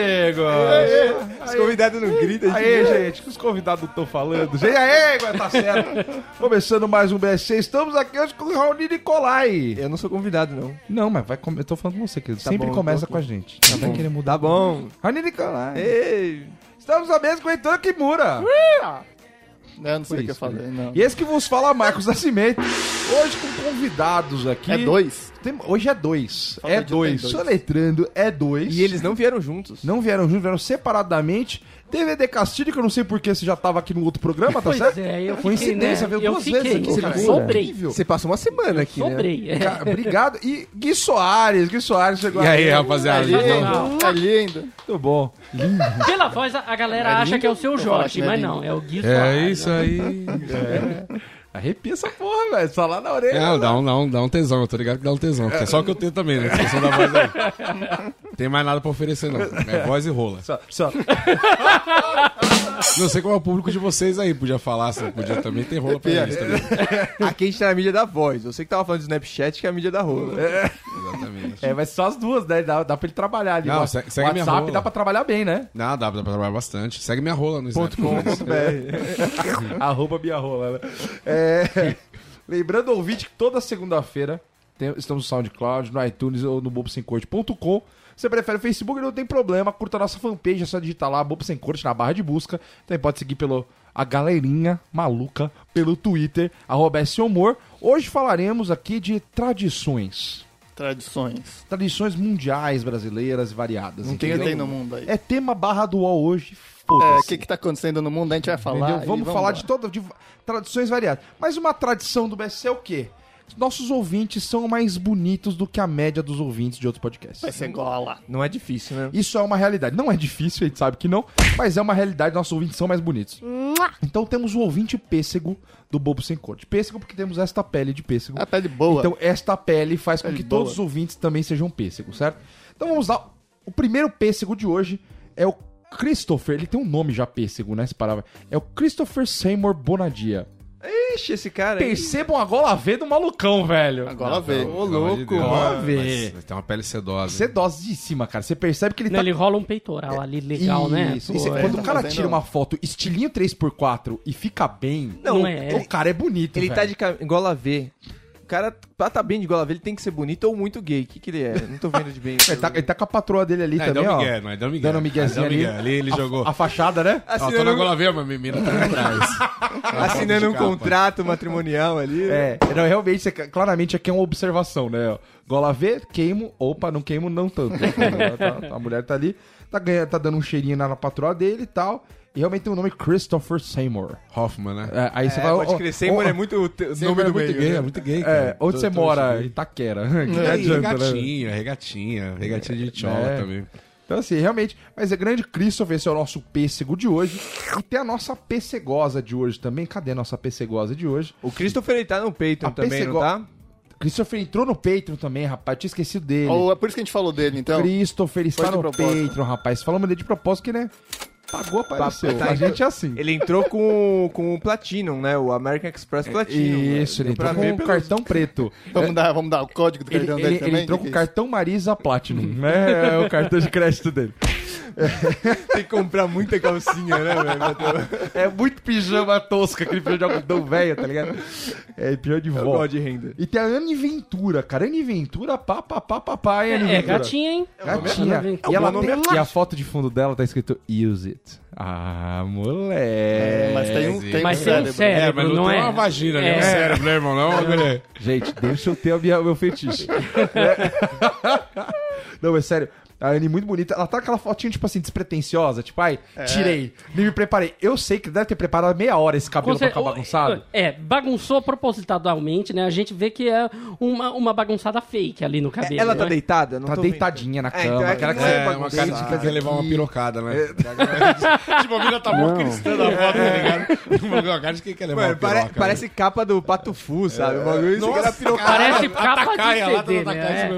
amigos. Os convidados não gritam. Aí, gente, o que os convidados estão falando? Gente, aí, tá certo. Começando mais um BSC, estamos aqui hoje com o Raoni Nicolai. Eu não sou convidado, não. Não, mas vai com... eu tô falando com você, que sempre bom, começa com a gente. Tá vai querer mudar. Tá bom. Raoni Nicolai. Ei. Estamos à mesa com o Heitor Kimura. Eu não sei o que eu falei, não. E esse que vos fala, Marcos Nascimento. Hoje com convidados aqui. É dois? Tem- Hoje é dois. Falta é de dois. tem dois. Soletrando é dois. E eles não vieram juntos. não vieram juntos, vieram separadamente. DVD Castilho, que eu não sei porque você já tava aqui no outro programa, tá Pois certo? é, eu fiquei, Coincidência, né? veio Eu duas fiquei, vezes aqui. cara, cara. sobrei. Você passou uma semana aqui, né? Sobrei. é. Cara, obrigado. E Gui Soares, Gui Soares chegou E aí, aqui. rapaziada? Então, ainda. Ali ainda. Muito bom. Pela voz, a galera acha que é o seu Jorge, que não é mas lindo. não, é o Gui É Soares, isso né? aí. Arrepia essa porra, velho. Só lá na orelha. É, dá um, dá, um, dá um tesão, eu tô ligado que dá um tesão. É só o que eu tenho também, né? Questão da voz aí. Tem mais nada pra oferecer, não. É voz e rola. Só, só. Não sei qual é o público de vocês aí. Podia falar, se podia também ter rola pra eles também. Aqui a gente tá na mídia da voz. Eu sei que tava falando do Snapchat, que é a mídia da rola. É, mas só as duas, né? Dá, dá pra ele trabalhar ali. Não, segue minha WhatsApp rola. dá pra trabalhar bem, né? Não, dá, dá pra trabalhar bastante. Segue minha rola no Snap. Arroba minha rola, né? É, lembrando, ouvinte, que toda segunda-feira tem- estamos no SoundCloud, no iTunes ou no bobosemcorte.com. Você prefere o Facebook, não tem problema. Curta a nossa fanpage, é só digitar lá, Bobo Sem Corte, na barra de busca. Também pode seguir pelo a galerinha maluca pelo Twitter, arroba. Hoje falaremos aqui de tradições. Tradições. Tradições mundiais brasileiras e variadas. Não tem, entendeu? tem no mundo aí. É tema barra do UOL hoje. É, Foda-se. o que que tá acontecendo no mundo, a gente vai falar. E Vamos, falar de toda de tradições variadas. Mas uma tradição do BSC é o quê? Nossos ouvintes são mais bonitos do que a média dos ouvintes de outros podcasts. Vai ser gola. Não é difícil, né? Isso é uma realidade. Não é difícil, a gente sabe que não, mas é uma realidade. Nossos ouvintes são mais bonitos. Então temos o ouvinte pêssego do Bobo Sem Corte. Pêssego porque temos esta pele de pêssego. A pele boa. Então esta pele faz com Pele que todos boa. os ouvintes também sejam pêssegos, certo? Então vamos lá. O primeiro pêssego de hoje é o Christopher. Ele tem um nome já pêssego, né? Se parar. É o Christopher Seymour Bonadia. Ixi, esse cara aí. Percebam a gola V do malucão, velho. Agora vê. Ô, louco. Vê. Mas tem uma pele sedosa. Sedosíssima, cara. Você percebe que ele Não, tá. ele rola um peitoral ali legal, né? Isso, Pô, isso. é. Quando o cara Tá tira uma foto estilinho 3x4 e fica bem, Não o- é. o cara é bonito, Ele velho. tá de cam- gola V. O cara, pra tá bem de gola V, ele tem que ser bonito ou muito gay. O que, que ele é? Não tô vendo de bem. Ele tá, ele tá com a patroa dele ali Não, é também, Del ó. Miguel, não é Del Miguel. Dando É Miguel. ali. Ali ele A- jogou. A fachada, né? Ó, tô Assinando, na gola V, mas minha mina tá atrás. assinando um contrato matrimonial ali. É, não, realmente, claramente aqui é uma observação, né? Gola V, queimo, opa, não queimo não tanto. Tá- a mulher tá ali, tá, ganha- tá dando um cheirinho na patroa dele e tal. E realmente tem o nome Christopher Seymour. Hoffman, né? É, aí você É, vai. pode crer. Seymour é muito Sempre nome é do muito meio. gay, né? é muito gay, É, cara. onde Tô- você tô mora? Itaquera. Que aí, adianta, né? regatinha, regatinha, regatinha de tchola É. também. Então, assim, realmente. Mas é grande Christopher, esse é o nosso pêssego de hoje. E tem a nossa pêssegosa de hoje também. Cadê a nossa pêssegosa de hoje? O Christopher ele tá no Patreon A também, pêssego- não tá? Christopher entrou no Patreon também, rapaz. Eu tinha esquecido dele. Ou é por isso que a gente falou dele, então. Christopher está no propósito. Patreon, rapaz. Falamos dele de propósito que, né? Pagou, apareceu. Tá, a gente é assim. Ele entrou com, com o Platinum, né? O American Express Platinum. Isso, ele entrou com o pelos- cartão preto. Vamos, dar, vamos dar o código do Ele, cartão ele- dele ele também? entrou Que com o é cartão Marisa Platinum, né? É o cartão de crédito dele. Tem que comprar muita calcinha, né, velho? É muito pijama tosco, aquele pijama de algodão velho, tá ligado? É pijama de vó. de renda. E tem a Anne Ventura, cara. Anne Ventura, pá, pá, pá, pá, pá, hein, Anne É, gatinha, hein? Gatinha. Anne E, ela tem- e a foto de fundo dela tá escrito Use it. Ah, moleque. Mas tem um, tem Mas um tem um cérebro. cérebro. É, mas não, não tem é? uma vagina, né? É. Um cérebro, né, irmão? Não, mulher. Gente, deixa eu ter o meu fetiche. Não, é sério. A Anne muito bonita. Ela tá com aquela fotinha, tipo assim, despretensiosa. Tipo, ai, tirei. Nem me preparei. Eu sei que deve ter preparado meia hora esse cabelo pra Você- ficar bagunçado. É, bagunçou propositadamente, né? A gente vê que é uma, uma bagunçada fake ali no cabelo. Ela tá né? deitada? Não Tá tô vendo. deitadinha na É, então cama. é aquela que você É, uma cara de que quer levar uma pirocada, né? tipo, a mina tá mó cristã na foto, tá ligado? Uma cara de que quer levar Mano, uma pare- piroca. né? parece capa do Pato Fu, sabe? O bagulho Nossa, que era piroca. Parece capa de CD, né?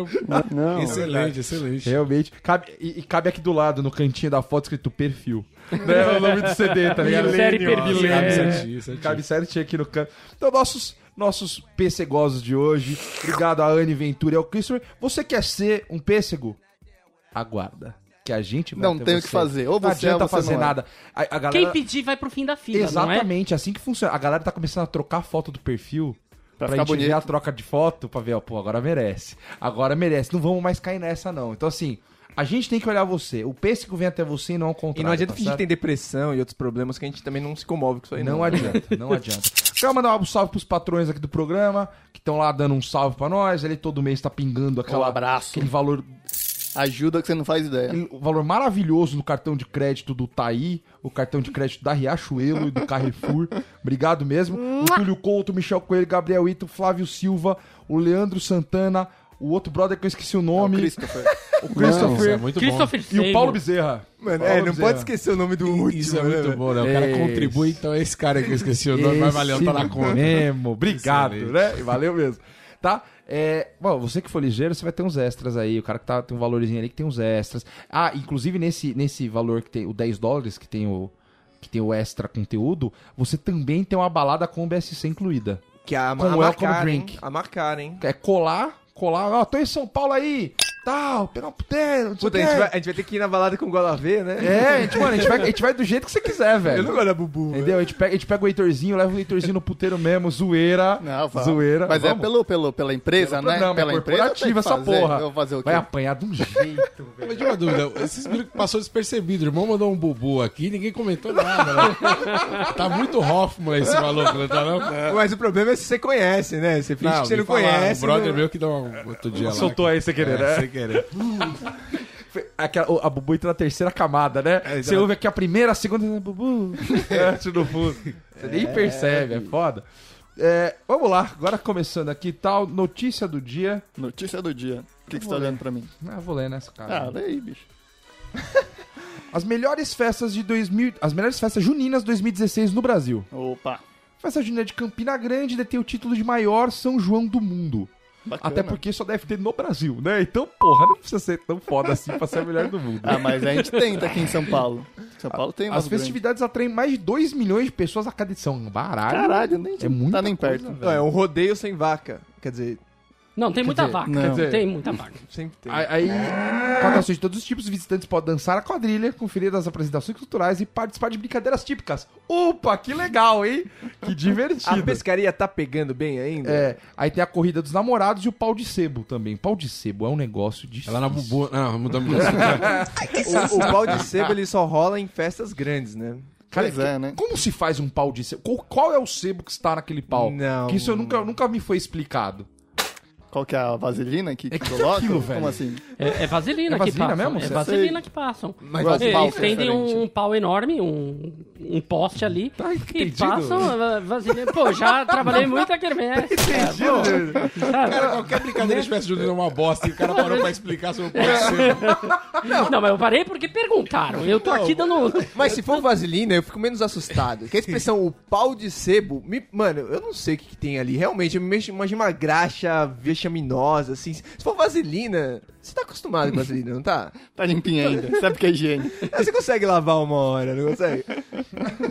É. Excelente, excelente. Realmente. Cabe, e, e cabe aqui do lado, no cantinho da foto, escrito perfil. né? O nome do CD, tá ligado? Série perfil. Cabe É. certinho, certinho. Cabe certinho aqui no canto. Então, nossos, nossos pêssegosos de hoje. Obrigado a Anne Ventura e ao Christopher. Você quer ser um pêssego? aguarda. Que a gente vai Não tem o que fazer. Ou Não você é adianta ou você fazer não é. nada. A, a galera... Quem pedir vai pro fim da fila, não é? Exatamente, assim que funciona. A galera tá começando a trocar a foto do perfil pra, Pra gente ver bonito. a troca de foto, pra ver, ó, pô, agora merece. Agora merece. Não vamos mais cair nessa, não. Então, assim, a gente tem que olhar você. O pêssego vem até você e não ao contrário. E não adianta tá fingir que tem depressão e outros problemas que a gente também não se comove com isso aí. Não Não, adianta, não adianta. Quero mandar um salve pros patrões aqui do programa, que estão lá dando um salve pra nós. Ele todo mês tá pingando aquela, Um abraço. aquele valor Ajuda que você não faz ideia. Aquele valor maravilhoso no cartão de crédito do Taí, o cartão de crédito da Riachuelo e do Carrefour. Obrigado mesmo. O Túlio Couto, o Michel Coelho, Gabriel Ito, Flávio Silva, o Leandro Santana, o outro brother que eu esqueci o O nome, Christopher. o Christopher é muito bom. Christopher e o. Paulo Bezerra. Mano, Paulo é, não Bezerra. pode esquecer o nome do último. Isso é né, muito bom, né? O cara contribui, então é esse cara que eu esqueci o nome, mas valeu, tá na conta. Mesmo, obrigado, né? E Valeu mesmo. Tá? É, bom, você que for ligeiro, você vai ter uns extras aí. O cara que tá, tem um valorzinho ali que tem uns extras. Ah, inclusive nesse, nesse valor que tem o 10 dólares, que tem o, que tem o extra conteúdo, você também tem uma balada com o BSC incluída. Que a, Com a welcome marcar, drink. hein? A marcar, hein? É colar, colar, ó, tô em São Paulo aí, tal, pegar um puteiro, não sei o Puta, a quê. gente, vai, a gente vai ter que ir na balada com o Gola V, né? É, a gente, mano, a gente, vai, a gente vai do jeito que você quiser, velho. Eu não gosto da Bubu. Entendeu? A gente, pega, a gente pega o Heitorzinho, leva o Heitorzinho no puteiro mesmo, zoeira. Não, vá. zoeira. Mas é vamos. pelo, pelo, pela empresa, Pelo né? programa, pela é empresa tem que essa fazer. porra. Eu vou fazer o quê? Vai apanhar de um jeito, velho. Mas de uma dúvida, esses passou despercebido. O irmão mandou um bubu aqui ninguém comentou nada, né? Tá muito Hoffman esse maluco, não tá não? Mas o problema é se você conhece, né? Você finge que você não conhece. Um brother não- meu que deu um outro dia lá. Soltou aí sem querer, é, né? Querer. Aquela, a Bubu entra na terceira camada, né? É, Você ouve aqui a primeira, a segunda, Bubu. Antes no fundo. Você nem percebe, é foda. É, vamos lá, agora começando aqui tal, notícia do dia. Notícia do dia. O que, que você tá ler. olhando pra mim? Ah, vou ler nessa cara. Ah, lê aí, bicho. As melhores festas de 2000, as melhores festas juninas 2016 no Brasil. Opa. Festa junina de Campina Grande detém o título de maior São João do mundo. Bacana. Até porque só deve ter no Brasil, né? Então, porra, não precisa ser tão foda assim pra ser a melhor do mundo. Ah, mas a gente tenta aqui em São Paulo. São Paulo tem As festividades atraem mais de 2 milhões de pessoas a cada edição. Baralho. grandes. Caralho, nem É muita tá nem perto. coisa, Não, é um rodeio sem vaca. Quer dizer, Não, tem muita dizer, vaca. não. quer dizer- Tem muita vaca. sempre tem. Aí, atrações de todos os tipos, os visitantes podem dançar a quadrilha, conferir as apresentações culturais e participar de brincadeiras típicas. Opa, que legal, hein? Que A divertido. pescaria tá pegando bem ainda? É, aí tem a corrida dos namorados e o pau de sebo também. Pau de sebo é um negócio difícil. lá na bubu. Não, mudamos de assunto. O, o pau de sebo ele só rola em festas grandes, né? Cara, Pois é, né? Como se faz um pau de sebo? Qual, qual é o sebo que está naquele pau? Não. Que isso eu nunca, nunca me foi explicado. Qual que é a vaselina que, É que que coloca? aquilo, velho? Como assim? É, é vaselina É que vaselina passam. mesmo? É Sei. vaselina que passam. Mas Eles pau estendem diferente. um, um pau enorme, um, um poste ali, Tá e passam a vaselina. Pô, já trabalhei muito aqui quermesse. Entendido? Cara, qualquer brincadeira de festa junina é uma bosta e o cara parou pra explicar sobre o pau de sebo. Não, mas eu parei porque perguntaram. Eu tô aqui dando. Mas se for vaselina, eu fico menos assustado. Que a expressão o pau de sebo, me- mano, eu não sei o que, que tem ali. Realmente, eu me mexo- imagino uma graxa vexaminosa, assim. Se for vaselina, você tá acostumado com vaselina, não tá? Tá limpinha ainda. Sabe que é higiene. Ah, Você consegue lavar uma hora, não consegue?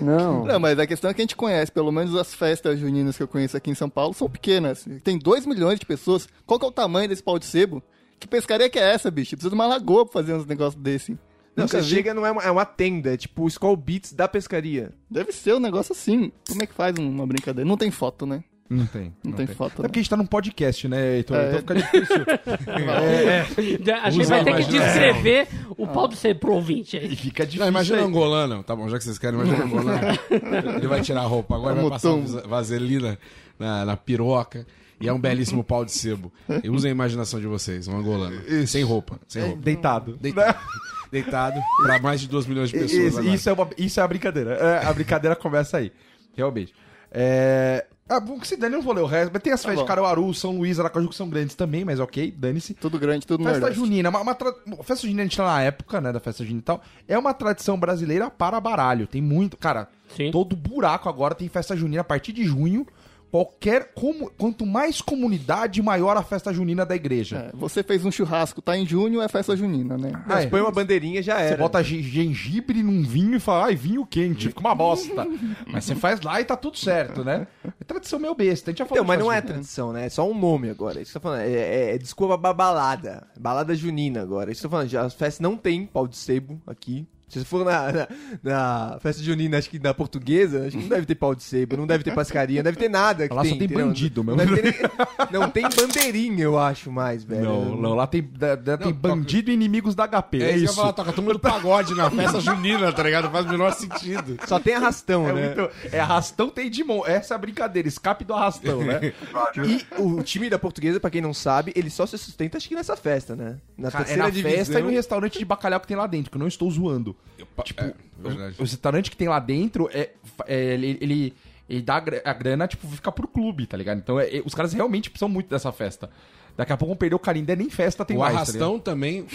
Não. Não, mas a questão é que a gente conhece, pelo menos as festas juninas que eu conheço aqui em São Paulo são pequenas. Tem 2 milhões de pessoas. Qual que é o tamanho desse pau de sebo? Que pescaria que é essa, bicho? Precisa de uma lagoa pra fazer uns negócios desse. Não, Nunca você vi. chega, não é uma, é uma tenda, é tipo o Skull Beats da pescaria. Deve ser um negócio assim. Como é que faz uma brincadeira? Não tem foto, né? Não tem. Não, tem foto. É porque a gente tá num podcast, né, Heitor? É. Então fica difícil. A gente Usa vai ter que descrever o pau do ser pro ouvinte E aí. fica difícil. Não, imagina aí. um angolano. Tá bom, já que vocês querem, imagina um angolano. Ele vai tirar a roupa, agora vai passar vaselina na, na piroca. E é um belíssimo pau de sebo. E usem a imaginação de vocês, um angolano. Sem roupa, sem roupa. Deitado. Deitado. Deitado pra mais de 2 milhões de pessoas. Isso, agora. isso é uma, isso é a brincadeira. É, a brincadeira começa aí. Realmente. É... Ah, bom, que se dane, eu não vou ler o resto. Mas tem as festas de. Caruaru, São Luís, Aracaju, que são grandes também, mas ok, dane-se. Tudo grande, tudo Festa Nordeste. junina, uma, uma tra- festa junina a gente tá na época, né, da festa junina e tal, é uma tradição brasileira para baralho. Tem muito, cara, Sim. todo buraco agora tem festa junina a partir de junho. Qualquer como quanto mais comunidade, maior a festa junina da igreja. É, você fez um churrasco, tá em junho, é festa junina, né? Ah, é. Põe uma bandeirinha já Você era. bota ge- gengibre num vinho e fala, ai, vinho quente, fica uma bosta. Mas você faz lá e tá tudo certo, né? tradição meio besta. A gente já falou Então, mas não é festa tradição, né? É só um nome agora. Isso tô falando. É, é, é desculpa ba- balada. Balada junina agora. Isso tô falando. Já, as festas não tem pau de sebo aqui. Se você for na, na, na festa junina, acho que da portuguesa, acho que não deve ter pau de sebo, não deve ter pascaria, não deve ter nada. Que Lá só tem, tem entendeu? bandido, não, meu. deve ter nem- não tem bandeirinha, eu acho, mais, velho. Não, não, lá tem, da- da- tem bandido e inimigos da HP. É, É, isso. que eu ia falar, toca turma do pagode na festa junina, tá ligado? Não faz o menor sentido. Só tem arrastão, É, né? muito, é arrastão tem Digimon. Essa é a brincadeira, escape do arrastão, né? E o time da portuguesa, pra quem não sabe, ele só se sustenta acho que nessa festa, né? Na Cara, é terceira na divisão. festa e no restaurante de bacalhau que tem lá dentro, que eu não estou zoando. Tipo, é, verdade. O restaurante que tem lá dentro, é, é, ele, ele, ele dá a grana, tipo, fica pro clube, tá ligado? Então é- é- os caras realmente precisam muito dessa festa. Daqui a pouco vão perder o Carindé, nem festa tem o mais. tá arrastão também,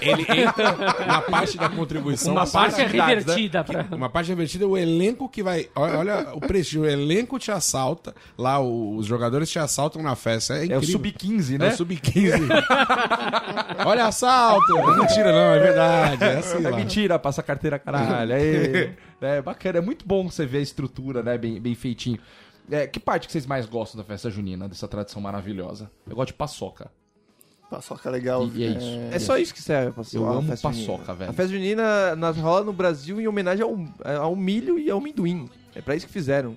é, ele entra na parte da contribuição. Uma Parte é atividades, né? revertida pra... Uma parte revertida, o elenco que vai. Olha, olha o prestígio, o elenco te assalta. Lá, o- os jogadores te assaltam na festa. É É incrível. o sub-15, É né? o sub-15. olha, assalto! Não é mentira, não, é verdade. É assim É lá. mentira, passa carteira, caralho. Aí, é bacana, é muito bom você ver a estrutura, né? Bem, bem feitinho. É, que parte que vocês mais gostam da festa junina, dessa tradição maravilhosa? Eu gosto de paçoca. Paçoca legal. E- e é isso. É só isso que serve pra Eu amo festa paçoca, junina. velho. A festa junina nas rola no Brasil em homenagem ao, ao milho e ao amendoim. É pra isso que fizeram.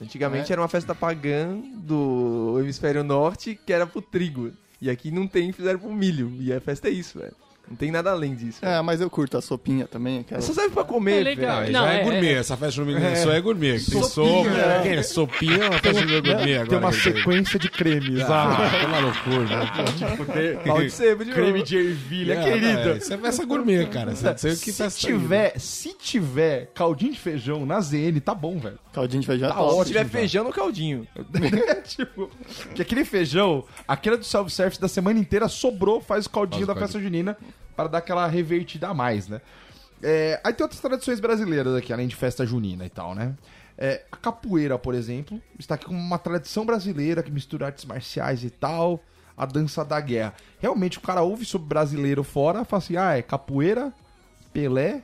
Antigamente É. era uma festa pagã do hemisfério norte que era pro trigo. E aqui não tem, fizeram pro milho. E a festa é isso, velho. Não tem nada além disso. É, mas eu curto a sopinha também. Aquela... Só serve pra comer, É legal. velho. Já Não, é, é- gourmet, é- essa festa junina isso é gourmet. Tem Sopinha, sopa, é. é. sopinha é uma festa junina gourmet agora. Tem uma sequência de cremes. Ah, toma loucura. né? Pau de sebo de Creme de ervilha, É, querida. é, Isso é festa gourmet, cara. Você não sei o que se festa tiver, se tiver caldinho de feijão na ZN, tá bom, velho. Caldinho de feijão é Tá top. Se tiver feijão no caldinho. tipo, que aquele feijão, aquele do self-service da semana inteira sobrou, faz o caldinho Faz o da festa junina para dar aquela revertida a mais, né? É, aí tem outras tradições brasileiras aqui, além de festa junina e tal, né? É, a capoeira, por exemplo, está aqui como uma tradição brasileira que mistura artes marciais e tal, a dança da guerra. Realmente, o cara ouve sobre brasileiro fora, fala assim, ah, é capoeira, Pelé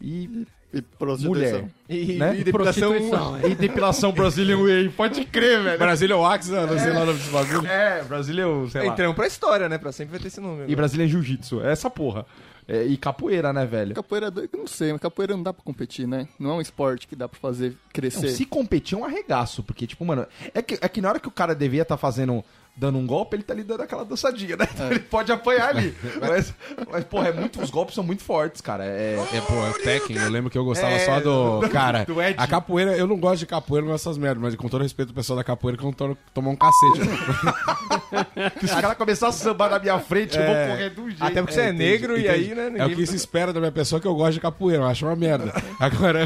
e, E prostituição. mulher. E, Né? e depilação. É. E depilação Brazilian Way. Pode crer, velho. Brasília Wax, né? não sei lá o nome desse bagulho. É, Brazilian, sei lá. Entramos pra história, né? Pra sempre vai ter esse nome. E Brasília Jiu-Jitsu, é essa porra. É, e capoeira, né, velho? Capoeira, é doido, eu não sei, mas capoeira não dá pra competir, né? Não é um esporte que dá pra fazer Não, crescer. se competir é um arregaço, porque, tipo, mano, é que, é que na hora que o cara devia estar fazendo, dando um golpe, ele tá ali dando aquela dançadinha, né? Então ele pode apanhar ali. mas, mas, porra, é muito, os golpes são muito fortes, cara. É, É, pô, é o Tekken, eu lembro que eu gostava É, só do. Cara, do Ed. a capoeira, eu não gosto de capoeira nessas merdas, mas com todo respeito ao pessoal da capoeira que não to- tomar um cacete. que os caras começarem a sambar na minha frente, eu vou correr do jeito. Até porque você é, negro e aí, né? É o ninguém- que se espera da minha pessoa que eu gosto de capoeira, eu acho uma merda. Agora,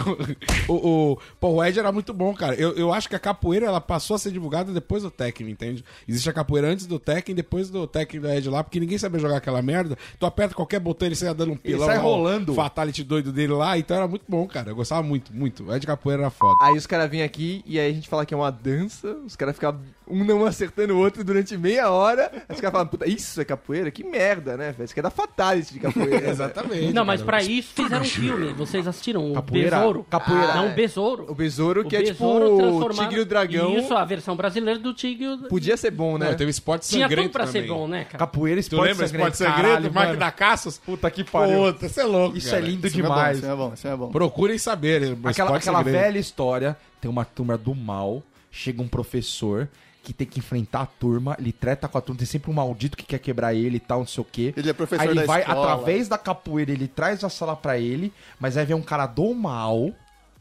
o, o, o, pô, o Ed era muito bom, cara. Eu, eu acho que a capoeira ela passou a ser divulgada depois do Tekken, entende? Existe a capoeira antes do Tekken, depois do Tekken do Ed lá, porque ninguém sabia jogar aquela merda. Tu aperta qualquer botão, ele sai dando um pilão. sai lá, o rolando. Fatality doido dele lá, então era muito bom, cara. Eu gostava muito, muito. O Ed Capoeira era foda. Aí os caras vêm aqui e aí a gente fala que é uma dança, os caras ficam um não acertando o outro durante meia hora. Aí os caras falam, puta, isso é capoeira? Que merda, né, velho? Isso aqui é da Fatality de capoeira. Exatamente. Não, mas cara. pra isso fizeram um filme. Vocês assistiram? O Capoeira- Besouro? capoeira- Não, Besouro. O besouro, que O é tipo Besouro o transformado- Tigre e o Dragão. Isso, a versão brasileira do Tigre. e o- Podia ser bom, né? Não, teve esporte Tinha sangrento tudo pra também. ser bom, né, cara? Capoeira, Tu esporte lembra sangrento, esporte sangrento? caralho, Mark mano. da Caças? Puta que pariu. Puta, você é louco, Isso cara. é lindo Isso é demais. bom, isso é bom, isso é bom. Procurem saber. Aquela, aquela velha história, tem uma turma do mal, chega um professor que tem que enfrentar a turma, ele treta com a turma, tem sempre um maldito que quer quebrar ele e tal, não sei o quê. Ele é professor Aí ele da vai, escola. através da capoeira, ele traz a sala pra ele, mas aí vem um cara do mal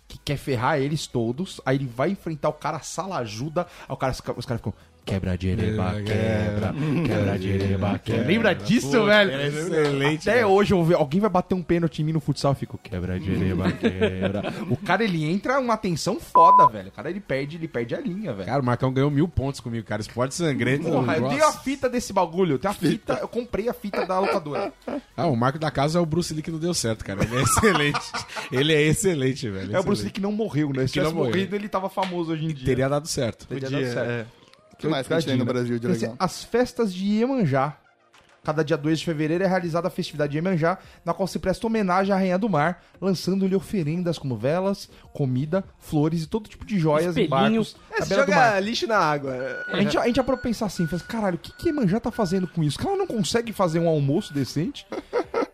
que quer ferrar eles todos, aí ele vai enfrentar o cara, a sala ajuda, aí o cara, os caras ficam... Quebra de ereba, quebra, quebra de ereba, quebra. Lembra disso, velho? é excelente, Até velho. hoje, eu ouvi- alguém vai bater um pênalti em mim no futsal, eu fico, quebra de ereba, quebra. O cara, ele entra uma tensão foda, velho. O cara, ele perde, ele perde a linha, velho. Cara, o Marcão ganhou mil pontos comigo, cara. Esporte sangrento. Porra, eu tenho a fita desse bagulho, eu tenho a fita, eu comprei a fita da locadora. Ah, o Marco da Casa é o Bruce Lee que não deu certo, cara. Ele é excelente. Ele é excelente, velho. É o Bruce Lee Excelente. que não morreu, né? Se Que não tivesse morreu. morrido, ele tava famoso hoje em dia. Teria dado certo. Teria Podia, dado certo. é. O que mais que a gente tem no né? Brasil de legal? As festas de Iemanjá. Cada dia 2 de fevereiro é realizada a festividade de Iemanjá, na qual se presta homenagem à Rainha do Mar, lançando-lhe oferendas como velas, comida, flores e todo tipo de joias e barcos É, você joga lixo na água. A gente, a gente já pra pensar assim, faz, caralho, o que que Iemanjá tá fazendo com isso? Que ela não consegue fazer um almoço decente?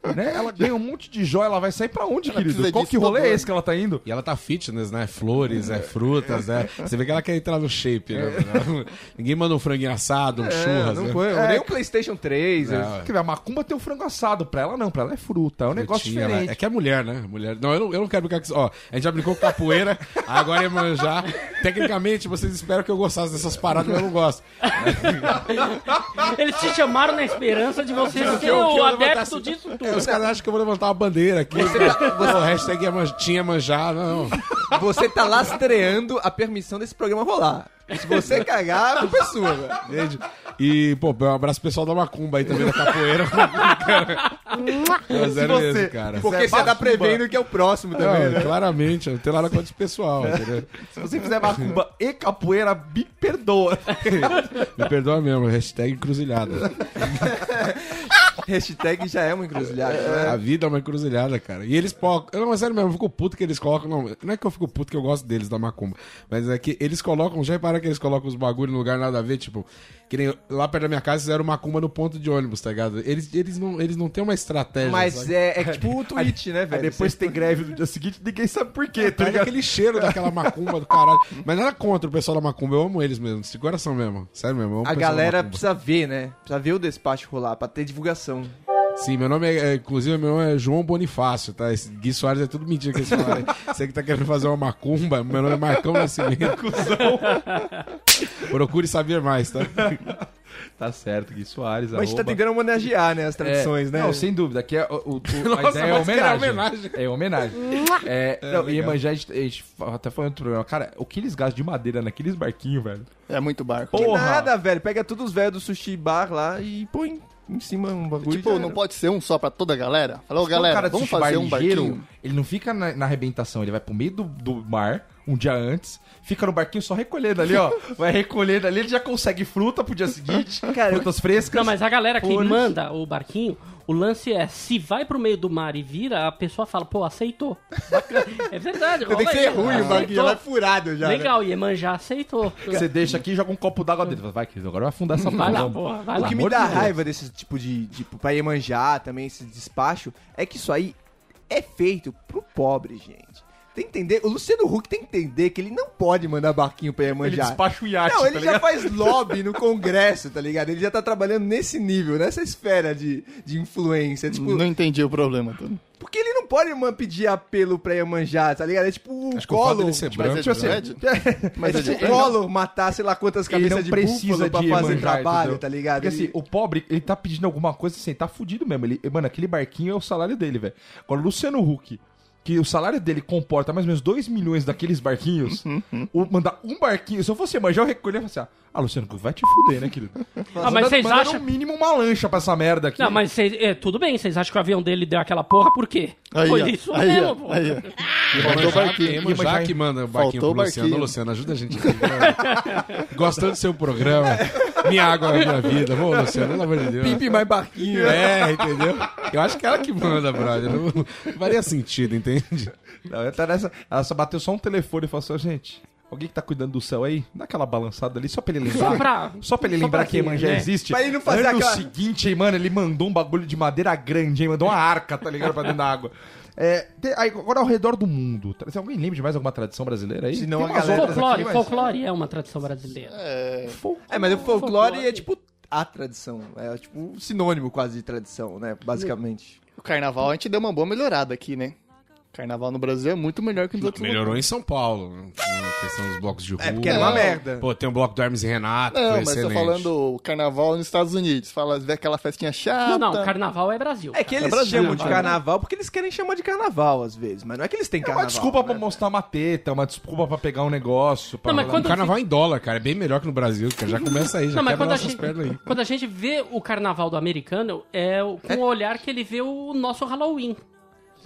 né? Ela ganha um monte de joia, ela vai sair pra onde, querido? precisa Qual que rolê é esse que ela tá indo? E ela tá fitness, né? Flores, é, frutas, né? Você vê que ela quer entrar no shape, né? Ninguém manda um franguinho assado, um É, churras, não né? foi, É. nem um PlayStation 3. É, eu- Quer ver, a macumba tem o frango assado, pra ela não, pra ela é fruta, é um negócio Frutinha, diferente. né? É que é mulher, né? Mulher. Não, eu não, eu não quero brincar com isso. Ó, a gente já brincou com capoeira, agora é manjar. Tecnicamente, vocês esperam que eu gostasse dessas paradas, mas eu não gosto. Eles te chamaram na esperança de você Que ser o adepto levantasse- disso É, tudo. Os caras acham que eu vou levantar uma bandeira aqui. Pô, hashtag ia man- tinha manjar. Não. Você tá lastreando a permissão desse programa rolar. Se você cagar, a culpa é sua, velho. E, pô, um abraço pro pessoal da Macumba aí também, da capoeira. é sério você- mesmo, cara. Porque é você tá prevendo que é o próximo também, Não, né? claramente, não tem nada contra esse pessoal, entendeu? Se você fizer macumba e capoeira, me perdoa. Me perdoa mesmo, hashtag encruzilhada. Hashtag já é uma encruzilhada, né? A vida é uma encruzilhada, cara. E eles colocam. Não, mas sério mesmo, eu fico puto que eles colocam. Não, não é que eu fico puto que eu gosto deles da Macumba. Mas é que eles colocam. Já repararam que eles colocam os bagulho no lugar nada a ver? Tipo, que nem lá perto da minha casa fizeram Macumba no ponto de ônibus, tá ligado? Eles, eles, não, eles não têm uma estratégia. Mas é, é tipo o tweet, né, Aí velho? depois tem greve no dia seguinte, ninguém sabe por quê, tá Perde ligado? aquele cheiro daquela macumba do caralho. Mas nada contra o pessoal da macumba, eu amo eles mesmo, de coração mesmo. Sério mesmo, eu amo o A galera precisa ver, né? Precisa ver o despacho rolar pra ter divulgação. Sim, meu nome é, é, inclusive, meu nome é João Bonifácio, tá? Esse Gui Soares é tudo mentira que eles falaram. Você que tá querendo fazer uma macumba, meu nome é Marcão Nascimento. Procure saber mais, tá? Tá certo, Gui Soares, Mas a gente tá tentando homenagear, né, as tradições, É, né? Não, sem dúvida. Aqui é, o, o- o- a Nossa, ideia é que homenagem. homenagem. É homenagem. É, não, e. Iemanjá, a gente, a gente até foi outro programa. Cara, o que eles gastam de madeira naqueles barquinhos, velho? É muito barco. Que Porra. nada, velho. Pega todos os velhos do sushi bar lá e põe em cima um bagulho. Tipo, não pode ser um só pra toda a galera? Falou, Então, galera, o cara de vamos fazer um barquinho? Ele não fica na, na arrebentação, ele vai pro meio do, do mar, um dia antes, fica no barquinho só recolhendo ali, ó. Vai recolhendo ali, ele já consegue fruta pro dia seguinte, Cara, frutas frescas. Não, mas a galera que Flores. manda o barquinho, o lance é, se vai pro meio do mar e vira, a pessoa fala, pô, aceitou. Bacana. É verdade, Tem que ser aí, ruim o aceitou. bagulho, vai furado já. né? Legal, Iemanjá aceitou. Você deixa aqui e joga um copo d'água dentro. Vai, querido, agora vai afundar essa Vai lá, porra. vai O lá. que me dá de Deus. raiva desse tipo de, tipo, pra Iemanjá também, esse despacho, é que isso aí é feito pro pobre, gente. Tem que entender, o Luciano Huck tem que entender que ele não pode mandar barquinho pra Ele Iemanjá. despacha o iate, Não, tá ele já ligado? faz lobby no Congresso, tá ligado? Ele já tá trabalhando nesse nível, nessa esfera de, de influência. Tipo, Não entendi o problema, Tony. porque ele não pode pedir apelo pra Iemanjá, tá ligado? É tipo o Acho que o fato Collor. dele ser Mas branco. é Tipo assim, de É Mas é de tipo o Collor matar sei lá quantas Ele cabeças não de precisa pra de fazer Iemanjá, trabalho, entendeu? tá ligado? Porque Ele- assim, o pobre, ele tá pedindo alguma coisa assim, tá fudido mesmo. Ele, mano, aquele barquinho é o salário dele, velho. Agora, o Luciano Huck, que o salário dele comporta mais ou menos 2 milhões daqueles barquinhos, o, mandar um barquinho, se eu fosse manjar, eu recolher e falar assim, ah, Luciano vai te fuder, né, querido? Ah, mas vocês acham... no mínimo uma lancha pra essa merda aqui. Não, mas vocês, é, tudo bem, vocês acham que o avião dele deu aquela porra por quê? Aí, Foi ó, isso aí, mesmo, ó, pô. aí, ó. Faltou o barquinho. Iemanjá que manda o barquinho Faltou pro o Luciano. barquinho. Ô, Luciano, ajuda a gente aqui. cara. Gostando do seu programa. Minha água é minha vida. Ô, Luciano, pelo amor de Deus. Pimpe mais barquinho. É, entendeu? Eu acho que ela que manda, brother. Não, não faria sentido, entende? Não, ela, tá nessa, ela só bateu só um telefone e falou assim, "Ô, gente, alguém que tá cuidando do céu aí, dá aquela balançada ali, só pra ele lembrar. Só pra- Só pra ele só lembrar pra que quê, Iemanjá né? existe. Pra ele não fazer ano aquela- seguinte, aí, mano, ele mandou um bagulho de madeira grande, hein? Mandou uma arca, tá ligado? Pra dentro da água. É, tem- aí, agora ao redor do mundo. Se alguém lembra de mais alguma tradição brasileira aí? Se não, Tem a galera- Folclore, aqui, mas- folclore é uma tradição brasileira. É, É, mas o folclore, Folclore. é tipo a tradição. É tipo um sinônimo quase de tradição, né? Basicamente. o carnaval a gente deu uma boa melhorada aqui, né? Carnaval no Brasil é muito melhor que nos outros Melhorou em São Paulo, né? a questão dos blocos de rua. É, porque era uma merda. Pô, tem o bloco do Hermes e Renato, Não, foi mas excelente. tô falando o carnaval nos Estados Unidos. Fala, vê aquela festinha chata. Não, não, carnaval é Brasil. É que eles Brasil, chamam de vai. carnaval porque eles querem chamar de carnaval às vezes, mas não é que eles têm É carnaval. uma desculpa pra né? mostrar uma teta, uma desculpa pra pegar um negócio. Pra Não, mas quando- O carnaval em dólar, cara, é bem melhor que no Brasil, cara. Já começa aí, já Não, mas quebra quando a, nossas gente, pernas aí. quando a gente vê o carnaval do americano, é com o olhar que ele vê o nosso Halloween.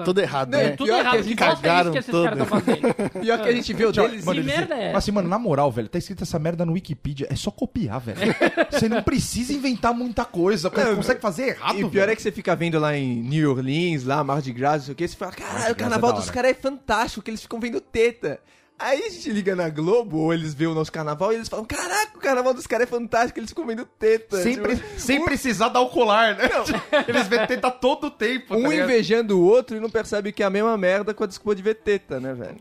Tudo errado, né? Tudo Pior errado. que é isso cagaram que esses todo. caras estão fazendo? Pior que a gente vê o deles. mano, Que merda é Mas assim, mano, na moral, velho, tá escrito essa merda no Wikipedia. É só copiar, velho. Você não precisa inventar muita coisa. Você consegue fazer errado, E o pior é que você fica vendo lá em New Orleans, lá, Mardi Gras, não sei o que, você fala, caralho, o é carnaval dos caras é fantástico, que eles ficam vendo teta. Aí a gente liga na Globo, ou eles veem o nosso carnaval e eles falam, caraca, o carnaval dos caras é fantástico, eles ficam vendo teta. Sem, Tipo, pre- sem precisar dar o colar, né? Eles vê teta todo o tempo. um tá invejando o outro e não percebe que é a mesma merda com a desculpa de ver teta, né, velho?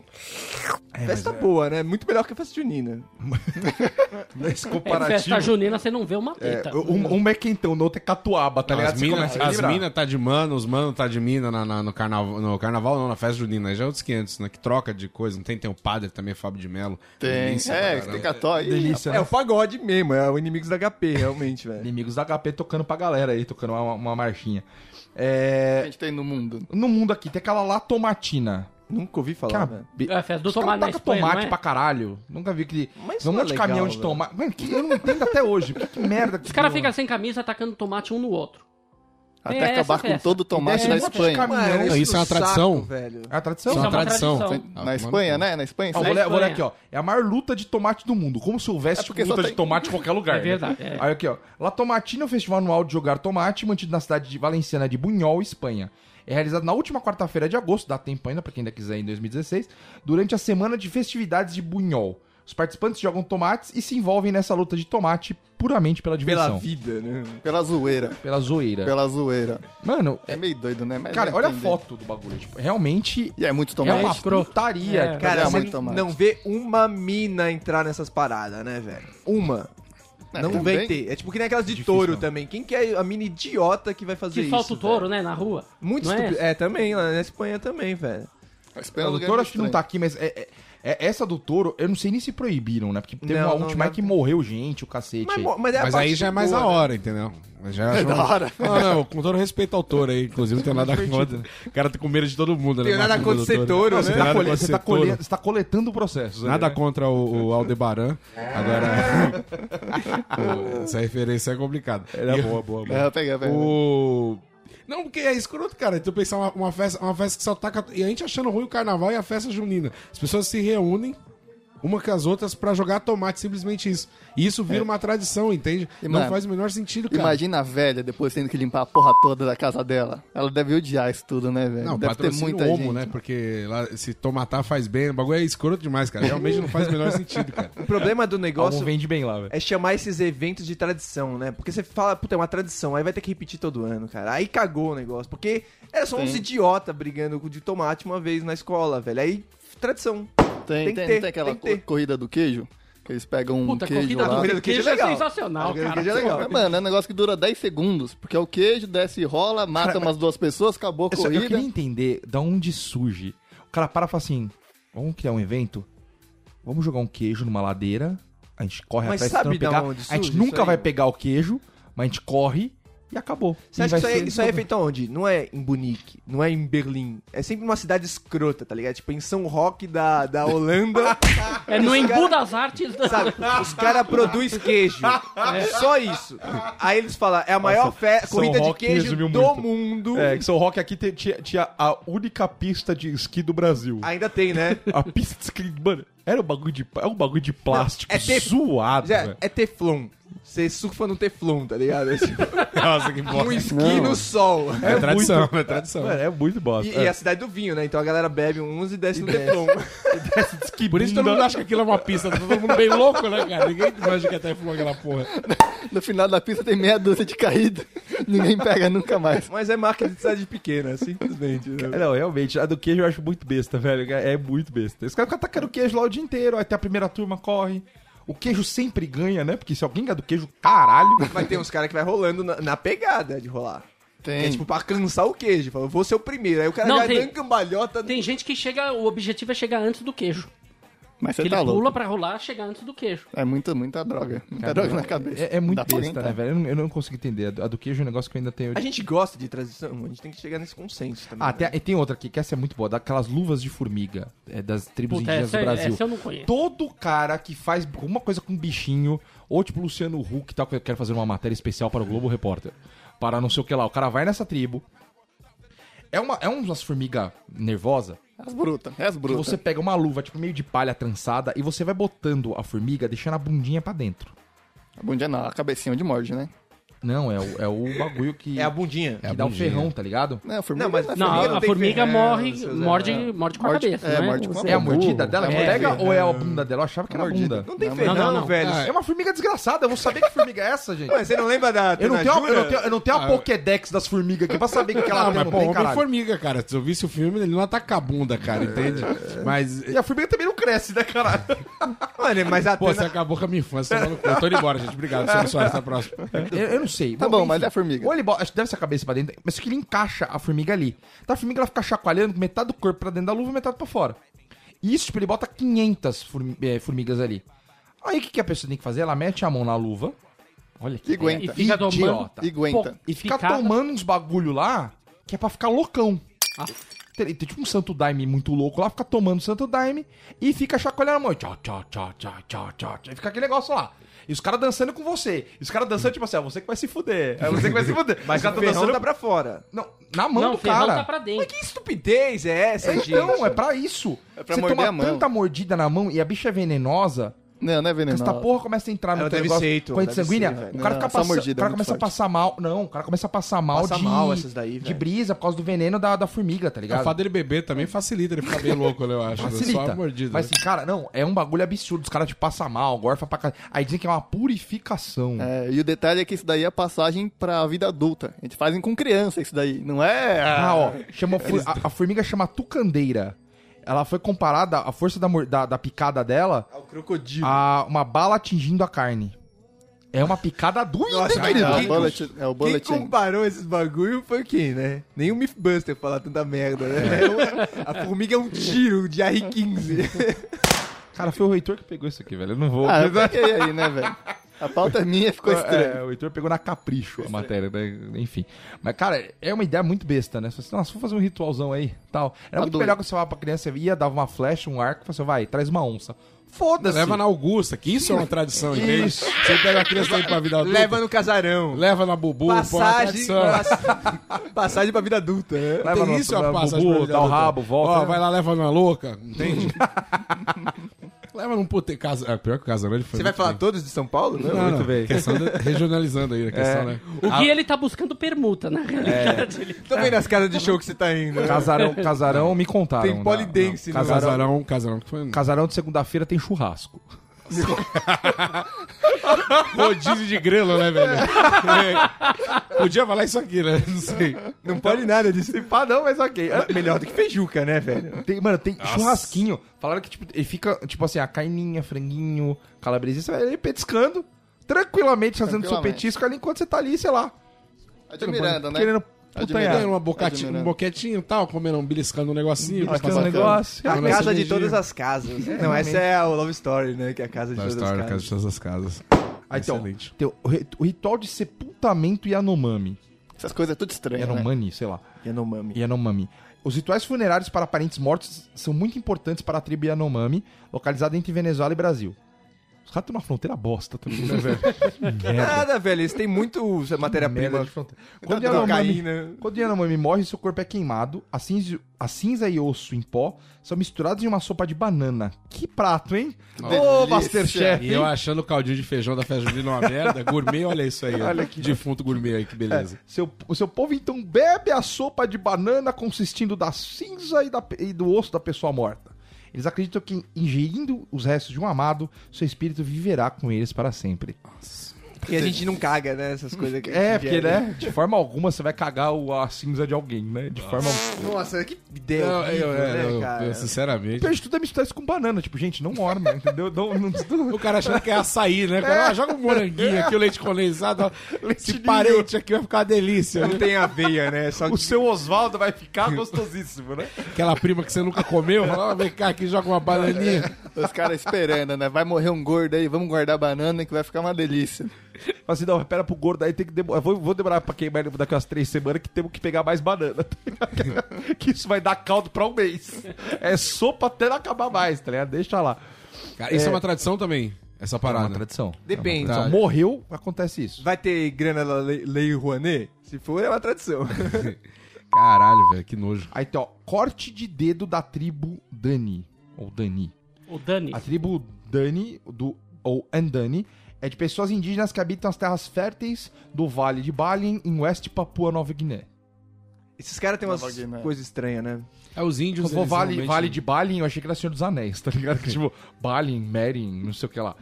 É, festa boa, né? Muito melhor que a festa junina. Nesse É, comparativo. festa junina você não vê uma É, teta. um, um é quentão, no outro é catuaba, tá ligado? as minas mina tá de mano, os mano tá de mina na, na- no, carnaval, no carnaval, não, na festa junina. Aí já é outros 500, né? Que troca de coisa. Não tem, tem o padre também, Fábio de Mello. Tem. Delícia, é, cara. tem catói. Delícia, É né? o pagode mesmo, é o Inimigos da HP, realmente, velho. Inimigos da HP tocando pra galera aí, tocando uma, uma marchinha. A É... gente tem no mundo. No mundo aqui tem aquela lá tomatina. Nunca ouvi Que é falar, velho. É a festa do tomate na Espanha, tomate é? pra caralho. Nunca vi que. Mas um não é monte de caminhão de velho. tomate. Mano, que eu não entendo até hoje. Que, que merda. Os caras ficam sem camisa atacando tomate um no outro. Até É, acabar com todo o tomate desce na um Espanha. caminhão. Não, isso é uma no saco, tradição. velho. É a tradição? Isso é Isso uma é uma tradição. tradição. Ah, Na Espanha, né? Na Espanha. Ó, sim. vou, ler, vou ler Espanha. aqui, ó. É a maior luta de tomate do mundo. Como se houvesse É porque luta só de tem- tomate em qualquer lugar. É né? verdade, é. Aí aqui, ó. La Tomatina é o festival anual de jogar tomate, mantido na cidade de Valenciana de Bunhol, Espanha. É realizado na última quarta-feira de agosto, dá tempo ainda pra quem ainda quiser ir em 2016, durante a semana de festividades de Bunhol. Os participantes jogam tomates e se envolvem nessa luta de tomate puramente pela Pela diversão. vida, né? Pela zoeira. Pela zoeira. Pela zoeira. Mano, É meio doido, né? Mas cara, vai olha a entender. foto do bagulho. Tipo, realmente E é muito é tomate. uma escroto. putaria. É. cara. Cara, É muito tomate. não vê uma mina entrar nessas paradas, né, velho? Uma. É, não também. vai ter. É tipo que nem aquelas de Difícil, touro não. também. Quem que é a mina idiota que vai fazer Que isso? solta o touro, velho? né, na rua. Muito Não é estúpido. essa? É, também, lá na Espanha também, velho. A Espanha é o touro acho que não tá aqui, mas é, é- é- essa do touro, eu não sei nem se proibiram, né? Porque teve Não, uma não, última não. que morreu gente, o cacete. Mas, aí. mas, é Mas aí já é mais a né? hora, entendeu? Já É da hora. Não, não, com todo respeito ao touro aí, inclusive não tem nada contra. O cara tá com medo de todo mundo, né? Tem nada contra ser touro, né? Você, nada tá colhe- você tá colhe- você tá coletando o processo. Nada né? contra o, o Aldebaran. Agora. essa referência é complicada. Era E- boa, boa, boa. É, pega, pega. O. Não, porque é escroto, cara. Tu pensar uma, uma festa, uma festa que só taca. E a gente achando ruim o carnaval e a festa junina. As pessoas se reúnem uma com as outras pra jogar tomate, simplesmente isso. E isso vira uma tradição, entende? E, Não mano, faz o menor sentido, cara. Imagina a velha depois tendo que limpar a porra toda da casa dela. Ela deve odiar isso tudo, né, velho? Não, deve ter muita homo, gente. né? Porque lá, se tomatar faz bem, o bagulho é escroto demais, cara. Realmente não faz o menor sentido, cara. O problema do Algum negócio vende bem lá, velho. é chamar esses eventos de tradição, né? Porque você fala, puta, é uma tradição, aí vai ter que repetir todo ano, cara. Aí cagou o negócio. Porque era só uns idiota brigando de tomate uma vez na escola, velho. Aí, tradição. Tem, Tem tem, tem, aquela tem que ter. co- corrida do queijo, que eles pegam um Puta, queijo corrida lá. do Corrida do queijo, queijo é é legal. sensacional, Corrida do cara. queijo é legal. Mas, mano, é um negócio que dura 10 segundos, porque é o queijo, desce e rola, mata umas duas pessoas, acabou a Eu, só- eu corrida. queria entender da onde surge. O cara para e fala assim: vamos criar um evento? Vamos jogar um queijo numa ladeira. A gente corre Mas atrás sabe pegar. onde a gente nunca vai mano? pegar o queijo, mas a gente corre e acabou. Você E acha que isso aí, ser- isso aí é feito aonde? Não é em Munique, não é em Berlim. É sempre uma cidade escrota, tá ligado? Tipo, em São Roque da, da Holanda. É no Embu cara- das Artes. da- Sabe? Os caras produzem queijo. É só isso. Aí eles falam, é a maior fe- São corrida de Roque queijo do muito. mundo. É, que São Roque aqui te- tinha, tinha a única pista de esqui do Brasil. Ainda tem, né? A pista de esqui, mano, era um bagulho de, é um bagulho de plástico é ter- zoado, velho. é Teflon. Você surfa no Teflon, tá ligado? É tipo, Nossa, que um bosta. esqui no sol. É, tradição, muito- é tradição. Mano, é muito bosta. E, e a cidade do vinho, né? Então a galera bebe uns e desce no Teflon. é. Por isso todo mundo acha que aquilo é uma pista. Tá todo mundo bem louco, né, cara? Ninguém imagina que até falou aquela porra. No final da pista tem meia dúzia de caída. Ninguém pega nunca mais. Mas é marca de cidade pequena, simplesmente. né? É, Não, realmente, a do queijo eu acho muito besta, velho. É muito besta. Os caras ficam atacando queijo lá o dia inteiro, até a primeira turma corre. O queijo sempre ganha, né? Porque se alguém ganha do queijo, caralho. Vai ter uns caras que vai rolando na, na pegada de rolar. Que Tem. é tipo pra cansar o queijo. Fala, vou ser o primeiro. Aí o cara Não, vai tem- dando cambalhota. Tem gente que chega, o objetivo é chegar antes do queijo. Mas Que você ele tá pula louco. pra rolar, chegar antes do queijo. É muita, muita droga. Muita droga na cabeça. É, é muito Dá besta, né, velho? Eu não, eu não consigo entender. A do- A do queijo é um negócio que eu ainda tenho. A gente gosta de tradição, a gente tem que chegar nesse consenso também. Ah, né? tem, e tem outra aqui, que essa é muito boa, daquelas luvas de formiga, é, das tribos Puta, indígenas essa, do Brasil. essa eu não conheço. Todo cara que faz alguma coisa com bichinho, ou tipo Luciano Huck e tal, que eu quero fazer uma matéria especial para o Globo Repórter, para não sei o que lá, o cara vai nessa tribo, É, uma, é umas formigas nervosa As brutas, é as brutas. você pega uma luva, tipo, meio de palha trançada, e você vai botando a formiga, deixando a bundinha pra dentro. A bundinha não, a cabecinha de morde, né? Não, é o, é o bagulho que, É a bundinha. que a dá o bundinha. ferrão, tá ligado? Não, a formiga Não, mas é Não, formiga a, não a tem formiga ferrão, morre, seus- morde, é. morde com a Morde- cabeça, é, não é? morde com a Você É a burro. mordida dela que É, pega é. ou é a bunda dela? Eu achava que era a Mordida. bunda. Não tem Não, ferrão, não, não. velho. É uma formiga desgraçada, eu vou saber que formiga é essa, gente. Ué, você não lembra da Eu não, tenho a, eu, não tenho, eu não tenho a Pokédex das formigas aqui pra saber o que ela Ah, tem, mas não pô, tem, caralho. Homem-Formiga, cara. Se eu visse o filme, ele não ataca a bunda, cara, entende? Mas, E a formiga também não cresce, né, caralho? Mano, mas a pô, você acabou com a minha infância. tá maluco? Eu tô indo embora, gente. Obrigado, Sônia Soares. Até a próxima. Eu, eu não sei. Tá bom, mas é a formiga. Ou ele bota, acho que deve ser a cabeça pra dentro, mas que ele encaixa a formiga ali. Então a formiga ela fica chacoalhando com metade do corpo pra dentro da luva e metade pra fora. Isso, tipo, ele bota 500 formi- eh, formigas ali. Aí o que, que a pessoa tem que fazer? Ela mete a mão na luva. Olha que E aguenta. E fica tomando... Idiota. E aguenta. E fica Picada. tomando uns bagulho lá que é pra ficar loucão. Tem, tem tipo um santo daime muito louco lá, fica tomando santo daime e fica chacoalhando a mão. Tchau, tchau, tchau, tchau, tchau, tchau. E fica aquele negócio lá. E os caras dançando com você. E os caras dançando, tipo assim, é você que vai se fuder. É você que vai se fuder. Mas os o caras ferrão dançando tá pra fora. Não, na mão Não, do cara. tá pra dentro. Mas que estupidez é essa, gente? Então, é pra isso. É pra você morder toma a mão. tanta mordida na mão e a bicha é venenosa. Não, não é venenosa. Essa porra começa a entrar no teu deve negócio, ser, Heitor, corrente deve sanguínea. ser, o cara, Não, passa- mordida, o cara começa a forte. passar mal. Não, o cara começa a passar mal Passa de, mal essas daí, de brisa por causa do veneno da, da formiga, tá O ligado? fato dele beber também facilita ele ficar bem louco, né, eu acho. Facilita. Só a mordida. Mas assim, cara, não, é um bagulho absurdo. Os caras te passam mal, gorfa pra caralho. Aí dizem que é uma purificação. É, e o detalhe é que isso daí é a passagem pra vida adulta. A gente fazem com criança isso daí. Não é. Ah, ó, chama, a, a formiga chama tucandeira. Ela foi comparada, a força da, da, da picada dela, É o crocodilo. a uma bala atingindo a carne. É uma picada doida, Nossa, querido. É quem- o bullet, é o Quem bulletin. comparou esses bagulho foi quem, né? Nem o Mythbuster falar tanta merda, né? A formiga é um tiro de R15. Cara, foi o Heitor que pegou isso aqui, velho. Eu não vou. Ah, eu peguei aí, né, velho? A pauta é minha ficou estranha. É, o Heitor pegou na capricho a matéria, né? Enfim. Mas, cara, é uma ideia muito besta, né? Você fala assim, nossa, vou fazer um ritualzão aí, tal. Era muito Adulto. melhor que você falava pra criança, ia, dava uma flecha, um arco, e falava assim, vai, traz uma onça. Foda-se. Leva na Augusta, que isso é uma tradição, entende? Isso. Você pega a criança aí pra vida adulta, Leva no casarão. leva na bubu, pô, uma Passagem, tradição. pass- passagem pra vida adulta, né? Leva Tem no- isso é uma na passagem bubu, pra vida dá o adulta. rabo, volta. Ó, vai lá, leva numa louca, entende? leva num puteiro. Casa... É, pior que o casamento ele foi Você vai falar bem. todos de São Paulo? Não, Não, Muito não. bem. Questão de- regionalizando aí a questão, né? O Gui, ele tá buscando permuta, na realidade. Ele Tô vendo as casas de show que você tá indo. né? Casarão, casarão, me contaram. Tem né? polidense no- casarão, Casarão, casarão que foi. casarão de segunda-feira tem churrasco. Rodízio de grelo, né, velho? É. Podia falar isso aqui, né? Não sei. Não pode nada disso. Se pá, não, mas ok. Melhor do que feijuca, né, velho? Tem, mano, tem churrasquinho. Falaram que, tipo, ele fica, tipo assim, a carninha, franguinho, calabresinha, você vai ali petiscando, tranquilamente fazendo seu Tranquilamente. petisco ali enquanto você tá ali, sei lá. Admirando, né? Querendo Admirando. putanhar. Tem uma bocatinha, um boquetinho e tal, comendo, um beliscando um negocinho. Aquele passar- negócio. A Não, casa mas de energia. todas as casas. Não, essa é a Love Story, né? Que é a casa de Love todas Story, as casa de casas. todas as casas. Aí, então, Excelente. tem o, ri- o ritual de sepultamento Yanomami. Essas coisas é tudo estranho, né? Yanomami, sei lá. Yanomami. Yanomami. Os rituais funerários para parentes mortos são muito importantes para a tribo Yanomami, localizada entre Venezuela e Brasil. Os caras têm uma fronteira bosta também, né, velho? Merda. Nada, velho. Eles têm muito matéria-prima. de fronteira. Quando Yanomami, cocaína. quando Yanomami morre, seu corpo é queimado, a cinza, a cinza e osso em pó são misturados em uma sopa de banana. Que prato, hein? Ô, delícia. Masterchef! E eu achando o caldinho de feijão da festa junina uma merda, gourmet, olha isso aí. ó. Olha que- Defunto gourmet aí, que beleza. Seu, o seu povo então bebe a sopa de banana consistindo da cinza e, da- e do osso da pessoa morta. Eles acreditam que ingerindo os restos de um amado, seu espírito viverá com eles para sempre. Porque a gente não caga, né? Essas coisas que a É, porque, né? De forma alguma você vai cagar o- a cinza de alguém, né? De forma. Nossa, que ideia Não, horrível, eu, eu- né, eu- cara? eu, sinceramente. Pior de tudo é misturar isso com banana. Tipo, gente, não orma, entendeu? Não, não, não- O cara achando que é açaí, né? Cara, ah, joga um moranguinho aqui, o leite condensado. ó. Esse parente aqui vai ficar uma delícia. Não né? tem aveia, né? Só O seu Oswaldo vai ficar gostosíssimo, né? Aquela prima que você nunca comeu, fala, vem cá aqui, joga uma bananinha. Os caras esperando, né? Vai morrer um gordo aí, vamos guardar banana que vai ficar uma delícia. Fala assim, não, pera pro gordo aí, tem que demorar. Vou, vou demorar pra queimar ele daqui umas três semanas que temos que pegar mais banana. tá que isso vai dar caldo pra um mês. É sopa até não acabar mais, tá ligado? Deixa lá. Cara, isso é, uma tradição também, essa É parada. uma tradição. Depende. É uma tradição. Morreu, acontece isso. Vai ter grana da Lei, Lei Rouanet? Se for, é uma tradição. Caralho, velho, que nojo. Aí tem, ó, corte de dedo da tribo Dani. Ou Dani. O Dani. A tribo Dani, do, ou Andani, é de pessoas indígenas que habitam as terras férteis do Vale de Balin, em West Papua Nova Guiné. Esses caras têm umas coisas estranhas, né? É os índios. Eles vale, realmente- vale de Balin, eu achei que era Senhor dos Anéis, tá ligado? Que, tipo, Balin, Merin, não sei o que lá.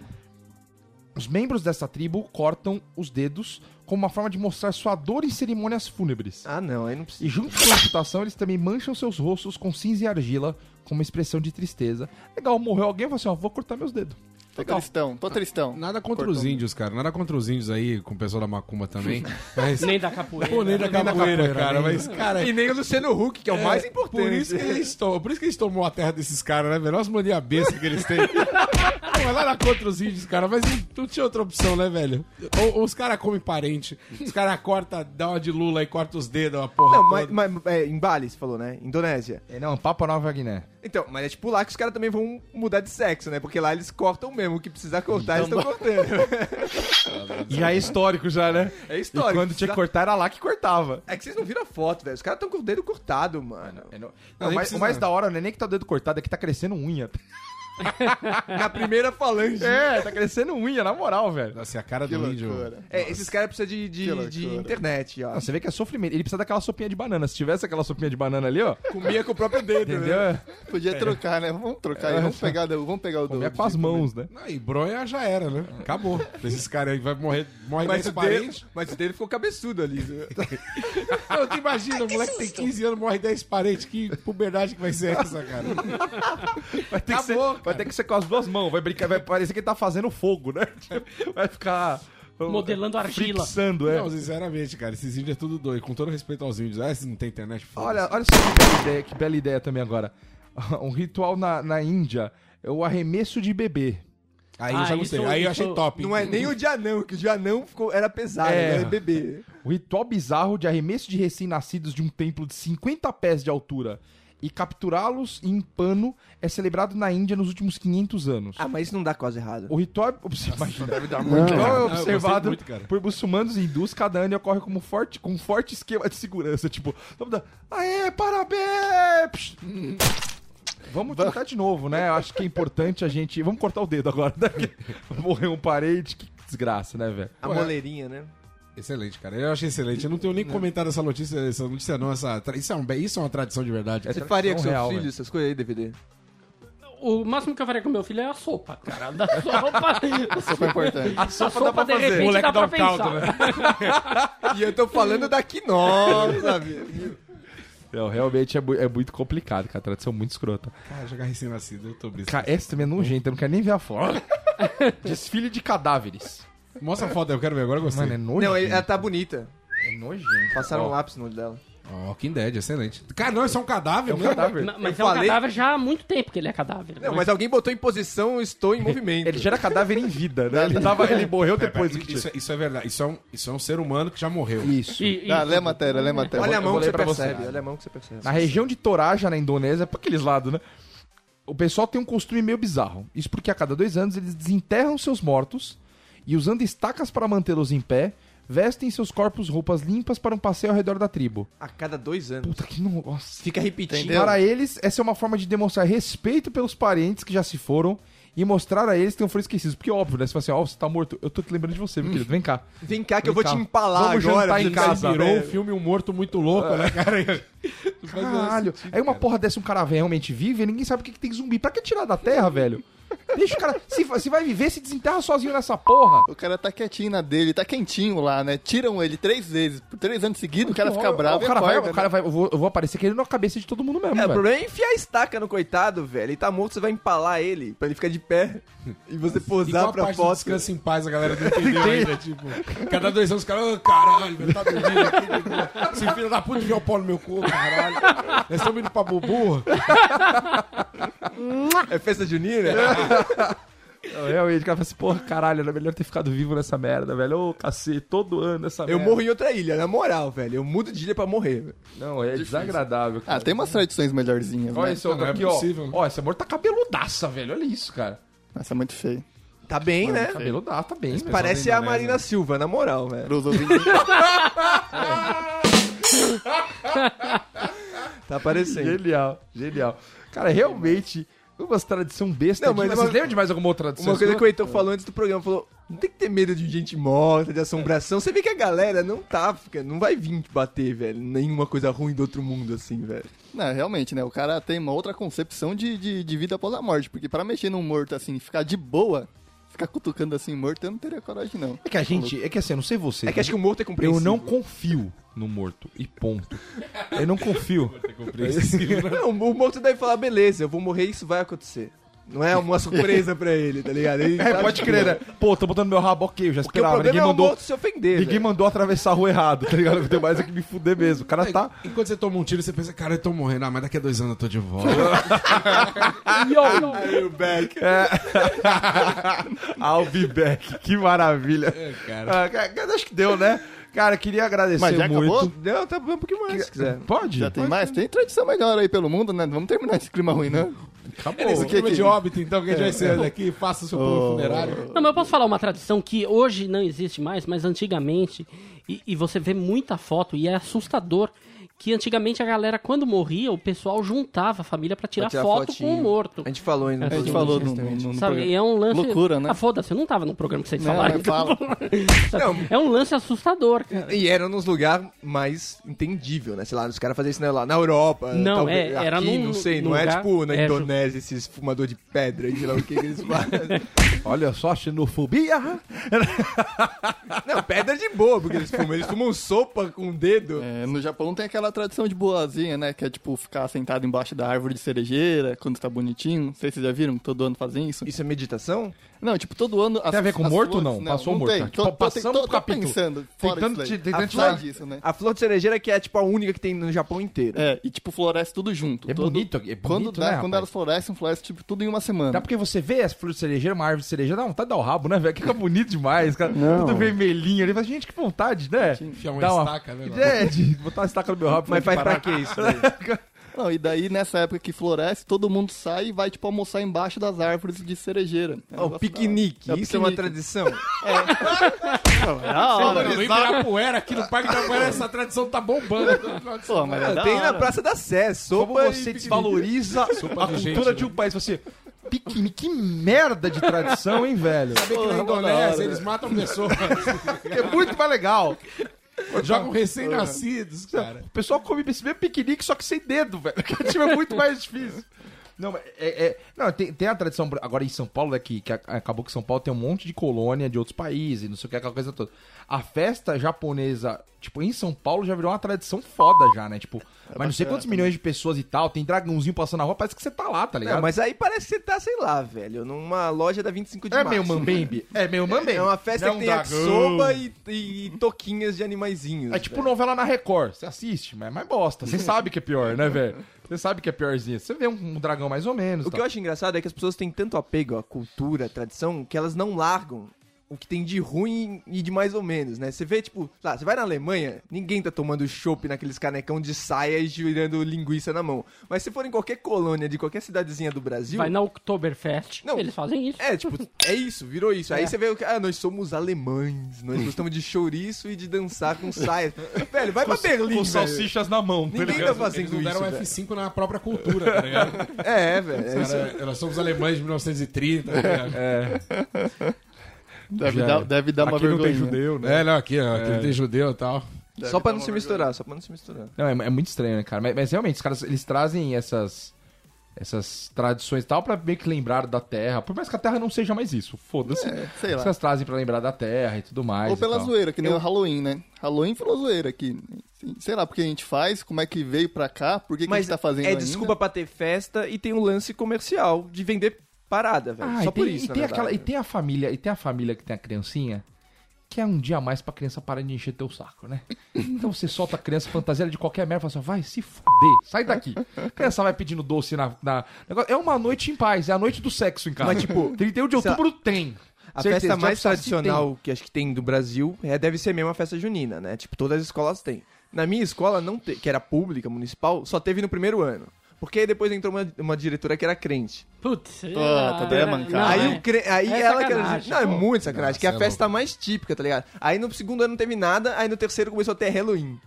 Os membros dessa tribo cortam os dedos como uma forma de mostrar sua dor em cerimônias fúnebres. Ah, não, aí não precisa. E junto com a amputação, eles também mancham seus rostos com cinza e argila, como expressão de tristeza. Legal, morreu alguém, eu falo assim, ó, vou cortar meus dedos. Tô Legal. tristão, tô tristão. Nada contra Cortou. os índios, cara. Nada contra os índios aí, com o pessoal da Macumba também. Mas. Nem da capoeira. Pô, nem da capoeira, cara. Mas, cara. E nem o Luciano Huck, que é o mais importante. Por isso que eles tomam, por isso que eles tomam a terra desses caras, né, velho? Olha as mania besta que eles têm. Pô, mas nada contra os índios, cara, mas não, não tinha outra opção, né, velho? Ou, ou os caras comem parente, os caras cortam, dá uma de Lula e corta os dedos, uma porra. Não, toda. mas, mas é, em Bali, você falou, né? Indonésia. É, não, Papua Nova Guiné. Então, mas é tipo lá que os caras também vão mudar de sexo, né? Porque lá eles cortam mesmo. O que precisar cortar, eles estão cortando. E já é histórico já, né? É E histórico. quando tinha que cortar, era lá que cortava. É que vocês não viram a foto, velho. Os caras estão com o dedo cortado, mano. É, não- Não, Não, mas, precisa- o mais da hora não é nem que tá o dedo cortado, é que tá crescendo unha. Na primeira falange. É, tá crescendo unha, na moral, velho. Nossa, a cara Que do índio. É, esses caras precisam de, de, de internet, ó. Ah, você vê que é sofrimento. Ele precisa daquela sopinha de banana. Se tivesse aquela sopinha de banana ali, ó, Comia com o próprio dedo, entendeu? né? Podia trocar, né? Vamos trocar aí, vamos pegar, do- vamos pegar o do. Comia com as mãos, né? Não, e bronha já era, né? Acabou. Esses caras aí vai morrer, morre Mas 10 o, dele, parentes. mas o dele ficou cabeçudo ali. Não, tu imagina, o moleque tem 15 anos, morre 10 parentes. Que puberdade que vai ser essa, cara? Vai ter, que ser, Acabou, vai ter que ser com as duas mãos. Vai brincar, vai parecer que ele tá fazendo fogo, né? Vai ficar. Modelando argila. Frixando, é. Não, sinceramente, cara, esses índios é tudo doido. Com todo respeito aos índios. Ah, se não tem internet. Olha, olha só que bela ideia, que bela ideia também agora. Um ritual na, na Índia é o arremesso de bebê. Aí eu Ah, já gostei. isso- aí eu achei top. Não é nem o de anão, que o de anão ficou, era pesado, É. era bebê. O ritual bizarro de arremesso de recém-nascidos de um templo de 50 pés de altura e capturá-los em pano é celebrado na Índia nos últimos 500 anos. Ah, mas isso não dá quase errado. O ritual, imagina, deve dar muito. O ritual é Não, observado muito, cara. por muçulmanos e hindus cada ano e ocorre como forte, com um forte esquema de segurança. Tipo, vamos dar. Aê, parabéns! Vamos tentar de novo, né? Eu acho que é importante a gente. Vamos cortar o dedo agora. Né? Morreu um parente, que desgraça, né, velho? A Ué. moleirinha, né? Excelente, cara. Eu achei excelente. Eu não tenho nem comentado essa notícia, essa notícia não. Essa... Isso, é um... isso é uma tradição de verdade. É Você faria com seu real, filho velho. essas coisas aí, DVD? O máximo que eu faria com meu filho é a sopa, cara. Da sopa. Super importante. A A sopa, de repente, Moleque dá dá pra um caldo, pensar. E eu tô falando da Quinoa, sabe? Não, realmente é, é muito complicado, cara. Tradição muito escrota. Cara, jogar recém-nascido, eu tô brincando. Cara, essa também é nojenta, eu não quero nem ver a foto. Desfile de cadáveres. Mostra a foto aí, eu quero ver agora, eu gostei. Mano, é nojento. Não, ela tá bonita. É nojento. Passaram um lápis no olho dela. Ó, Walking Dead, excelente. Cara, não, isso é um cadáver É um mesmo? cadáver. Ma- Mas Eu é um falei- cadáver já há muito tempo que ele é cadáver. Não, né? mas alguém botou em posição, estou em movimento. Ele já era cadáver em vida, né? Ele, tava, ele morreu depois do que isso, é- isso é verdade. Isso é, um, isso é um ser humano que já morreu. Isso. E- e- Ah, lê a matéria, lê a matéria. Olha a mão que você percebe, olha a mão que você percebe. Na região de Toraja, na Indonésia, pra aqueles lados, né? O pessoal tem um costume meio bizarro. Isso porque a cada dois anos eles desenterram seus mortos e, usando estacas para mantê-los em pé, vestem seus corpos roupas limpas para um passeio ao redor da tribo. A cada dois anos. Puta que nossa. Fica repetindo. Entendeu? Para eles, essa é uma forma de demonstrar respeito pelos parentes que já se foram e mostrar a eles que não foram esquecidos. Porque, óbvio, né? Você fala assim, ó, você tá morto. Eu tô te lembrando de você, meu querido. Vem cá. Vem cá que eu vou Vem te cá. empalar Vamos agora. jantar em casa, Virou velho. um filme Um Morto Muito Louco, né, cara? Caralho. Aí uma porra dessa, um cara realmente vive e ninguém sabe o que, que tem zumbi. Pra que tirar da terra, velho? Deixa o cara. Se, se vai viver, se desenterra sozinho nessa porra. O cara tá quietinho na dele, tá quentinho lá, né? Tiram ele três vezes, por três anos seguidos, o cara fica bravo o cara e vai, acorda, o cara né? vai, eu vou, eu vou aparecer querendo na cabeça de todo mundo mesmo, É, o velho. problema é enfiar a estaca no coitado, velho. Ele tá morto, você vai empalar ele pra ele ficar de pé. E você E posar qual pra parte foto. descanso em paz a galera não entendeu ainda, tipo... Cada dois anos os caras, ô caralho, velho, tá dormindo aqui. Esse filho da puta enfiou o pau no meu cu, caralho. Nós estamos indo pra Bubu. É festa junina? Não, Realmente, o cara fala assim, porra, caralho, era melhor ter ficado vivo nessa merda, velho. Ô, cacete, todo ano essa Eu merda. morro em outra ilha, na moral, velho. Eu mudo de ilha pra morrer. velho. Não, é desagradável. Ah, tem umas tradições melhorzinhas, Olha né? esse outro Não é aqui, possível. ó. Ó, esse amor tá cabeludaça, velho. Olha isso, cara. Essa é muito feio. Tá bem, né? Cabeludaça, tá bem, velho. Parece da a Indonésia. Marina Silva, na moral, velho. Pros ouvintes. Tá aparecendo. Genial, genial. Cara, realmente, umas tradição besta. Não, mas mas uma- Vocês lembram de mais alguma outra tradição? Uma coisa que o Heitor falou antes do programa, falou, não tem que ter medo de gente morta, de assombração. Você vê que a galera não tá, fica, não vai vir te bater, velho. Nenhuma coisa ruim do outro mundo, assim, velho. Não, realmente, né? O cara tem uma outra concepção de, de, de vida após a morte. Porque pra mexer num morto assim, ficar de boa, ficar cutucando assim morto, eu não teria coragem, não. É que a gente, é que assim, eu não sei vocês. É que acho que o morto é eu compreensível. não confio no morto. E ponto. Eu não confio. Não, o morto deve falar, beleza, eu vou morrer isso vai acontecer. Não é uma surpresa pra ele, tá ligado? Ele É, sabe pode que- crer, né? Pô, tô botando meu rabo, ok, eu já Porque o esperava. problema Ninguém é mandou, se ofender, ninguém velho. mandou atravessar a rua errado, tá ligado? Eu tenho mais é que me fuder mesmo. O cara tá. Enquanto você toma um tiro, você pensa, cara, eu tô morrendo. Ah, mas daqui a dois anos eu tô de volta. Aí o back. I'll be back. Que maravilha. É, cara. Ah, acho que deu, né? Cara, queria agradecer Mas já muito. acabou? Não, tá bom um pouquinho mais, se quiser. Pode? Já tem Pode. mais? Tem tradição melhor aí pelo mundo, né? Vamos terminar esse clima ruim, né? Acabou. Esse o que que- de óbito, então, que a gente vai sair daqui, faça o seu plano Oh. funerário. Não, mas eu posso falar uma tradição que hoje não existe mais, mas antigamente, e, e você vê muita foto, e é assustador, que antigamente a galera, quando morria, o pessoal juntava a família pra tirar, tirar foto fotinho. com o morto. A gente falou ainda. A gente falou no, no, no Sabe, é um lance. Loucura, né? Ah, foda-se, eu não tava no programa que vocês Não, falaram. É um lance assustador, cara. E era nos lugares mais entendível, né? Sei lá, os caras faziam isso né, lá na Europa. Não, talvez é, era aqui, num- não sei, não é lugar- tipo na é, ju- Indonésia, esses fumador de pedra e sei lá o que, que eles fazem. Olha só, xenofobia. não, pedra de boa, porque eles fumam. Eles fumam sopa com o dedo. É, no Japão tem aquela tradição de boazinha, né? Que é tipo ficar sentado embaixo da árvore de cerejeira quando tá bonitinho. Não sei se vocês já viram, todo ano fazem isso. Isso é meditação? Não, tipo, todo ano. Tem a ver com morto ou não? Passou não morto. Tem. Tipo, Tô, tô, passamos tô, tô capítulo. pensando. Tentando te- tentando disso, né? A flor de cerejeira que é tipo a única que tem no Japão inteiro. É, e tipo, floresce tudo junto. É Todo- bonito, é bonito, quando, né, dá- quando elas florescem, floresce tipo tudo em uma semana. Dá porque você vê as flores de cerejeira, uma árvore de cerejeira, dá vontade de dar o rabo, né, velho? Que fica bonito demais, cara. Tudo vermelhinho ali. Fala, gente, que vontade, né? Enfiar uma Dá estaca, né? É, de botar uma estaca no meu rabo. Mas faz pra parar. que isso? daí? Não, e daí nessa época que floresce, todo mundo sai e vai tipo almoçar embaixo das árvores de cerejeira. É Ó, o negócio piquenique. da hora. Isso é uma piquenique. tradição. É da hora. No Ibirapuera, aqui no Parque Ibirapuera, essa tradição tá bombando. Pô, mas é da tem na. Praça da Sé, Como sopa e você piquenique. desvaloriza a cultura gente, de um país. Você, piquenique, que merda de tradição, hein, velho? Sabe que na Indonésia eles matam pessoas, É muito mais legal. Jogam recém-nascidos, cara. O pessoal come esse mesmo piquenique, só que sem dedo, velho. Que é muito mais difícil. Não, é, é- não tem, tem a tradição agora em São Paulo, né, que, que acabou que São Paulo tem um monte de colônia de outros países, não sei o que, aquela coisa toda. A festa japonesa, tipo, em São Paulo já virou uma tradição foda já, né? Tipo, mas não sei quantos milhões de pessoas e tal, tem dragãozinho passando na rua, parece que você tá lá, tá ligado? Não, mas aí parece que você tá, sei lá, velho, numa loja da 25 de é março. meio mambembe. É meio mambembe. É uma festa Não que é um tem sopa e, e toquinhas de animaizinhos. É tipo velho. novela na Record. Você assiste, mas é mais bosta. Você sabe que é pior, né, velho? Você sabe que é piorzinho. Você vê um, um dragão mais ou menos. O que eu acho engraçado é que as pessoas têm tanto apego à cultura, à tradição, que elas não largam o que tem de ruim e de mais ou menos, né? Você vê, tipo, lá, você vai na Alemanha, ninguém tá tomando chopp naqueles canecão de saia e girando linguiça na mão. Mas se for em qualquer colônia de qualquer cidadezinha do Brasil. Vai na Oktoberfest, Não. eles fazem isso. É, tipo, é isso, virou isso. Aí É. você vê o que. Ah, nós somos alemães, nós gostamos de chouriço e de dançar com saia. velho, vai pra Berlim, Com velho. salsichas na mão, tá Ninguém tá fazendo Eles não deram isso. velho. F5 na própria cultura, tá ligado? É, velho. é. Cara, nós somos alemães de 1930, tá ligado? Deve Já dar, é. deve dar uma Aqui não vergonha. tem judeu, né? É, não, aqui, ó, aqui não tem judeu e tal. Deve Só pra não se vergonha. misturar, só pra não se misturar. Não, é, é muito estranho, né, cara? Mas, mas realmente, os caras, eles trazem essas essas tradições e tal pra meio que lembrar da Terra. Por mais que a Terra não seja mais isso, foda-se. É, sei Os lá. caras trazem pra lembrar da Terra e tudo mais. Ou pela tal. zoeira, que nem o Halloween, né? Halloween falou zoeira aqui. Sei lá, porque a gente faz, como é que veio pra cá, por que, que a gente tá fazendo é ainda? desculpa pra ter festa e tem um lance comercial de vender parada, velho. Ah, Só e por tem, isso, e tem aquela, e tem a família, e tem a família que tem a criancinha, que é um dia a mais pra criança parar de encher teu saco, né? Então você solta a criança fantasia de qualquer merda e fala assim, vai se fuder, sai daqui. A criança vai pedindo doce na, na- É uma noite em paz, é a noite do sexo em casa. Mas, tipo, 31 de lá, outubro tem. A Certeza, festa mais tradicional que acho que tem do Brasil é, deve ser mesmo a festa junina, né? Tipo, todas as escolas têm. Na minha escola, não te- que era pública, municipal, só teve no primeiro ano. Porque aí depois entrou uma, uma diretora que era crente. Putz, Puta, daí é mancada. aí não, o cre... aí É ela que era. Não, é muito sacanagem, que é a é festa mais típica, tá ligado? Aí no segundo ano não teve nada, aí no terceiro começou a ter Halloween.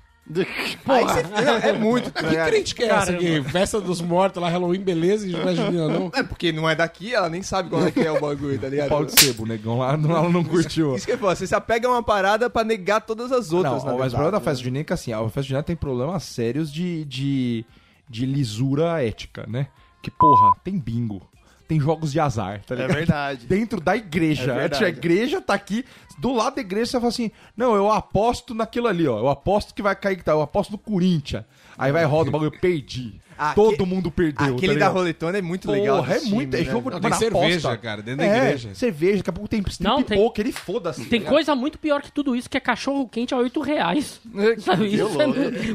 Aí você- não, é muito, tá Que ligado? crítica é essa aqui? Festa dos mortos lá, Halloween, beleza, e não é junina, não? É porque não é daqui, ela nem sabe qual é que é o bagulho, tá ligado? Pau de sebo, negão lá, não, ela não curtiu. Isso que eu falo, você se apega a uma parada pra negar todas as outras, Não, na mas o problema da festa junina é que assim, a festa junina tem problemas sérios de, de, de lisura ética, né? Que, porra, tem bingo, tem jogos de azar, tá É ligado? verdade. Dentro da igreja. É a verdade. igreja tá aqui, do lado da igreja você fala assim, não, eu aposto naquilo ali, ó. Eu aposto que vai cair, eu aposto no Corinthians. Aí vai roda o bagulho, eu perdi. Ah, Todo mundo perdeu. Aquele tá da roletona é muito legal. Porra, é desse muito. time, É né, jogo? Não, mano, tem cerveja, aposta. cara, dentro da É, igreja. cerveja, daqui a pouco tem strip Não, tem- poker, ele foda-se. Tem tá coisa muito pior que tudo isso, que é cachorro quente a 8 reais. Sabe? Que Isso é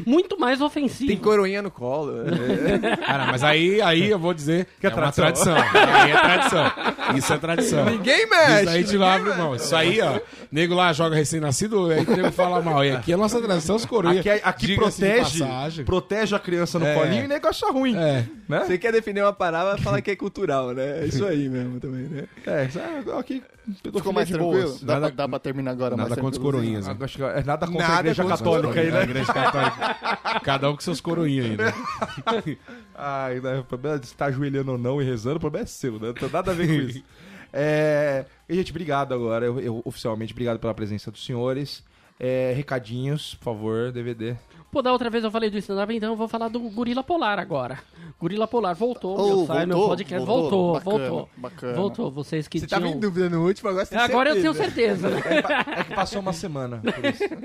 muito mais ofensivo. Tem coroinha no colo. é. Cara, mas aí, aí eu vou dizer que é, uma tradição. tradição. Aí é tradição. Isso é tradição. Ninguém mexe. Isso aí te lá, irmão. Isso aí, ó. Nego lá joga recém-nascido, aí o nego fala mal. E aqui é a nossa tradição, os coroinhas. Aqui, aqui Diga-se de protege, protege a criança no É. colinho e o negócio acha ruim. É. Né? Você quer defender uma parada, fala que é cultural, né? É isso aí mesmo também, né? É, isso é- aqui Ficou mais tranquilo? boas. Dá, Nada- pra, dá pra terminar agora Nada contra os coroinhas. né? Acho que É nada contra Nada a igreja católica aí, A né? igreja católica. Cada um com seus coroinhas aí, né? Ai, né, o problema de estar ajoelhando ou não e rezando, o problema é seu, né? Não tem nada a ver com isso. É, e, gente, obrigado agora. Eu, eu, oficialmente, obrigado pela presença dos senhores. É, recadinhos, por favor, DVD. Pô, da outra vez eu falei do stand-up, então eu vou falar do Gorila Polar agora. Gorila Polar voltou, Oh, meu, sai, meu voltou? podcast. Voltou? Voltou, Bacana, voltou. bacana. Voltou, vocês que Você tinham... tava em dúvida no último, agora você tem Agora eu tenho certeza. certeza, né? É que passou uma semana, por isso. Tá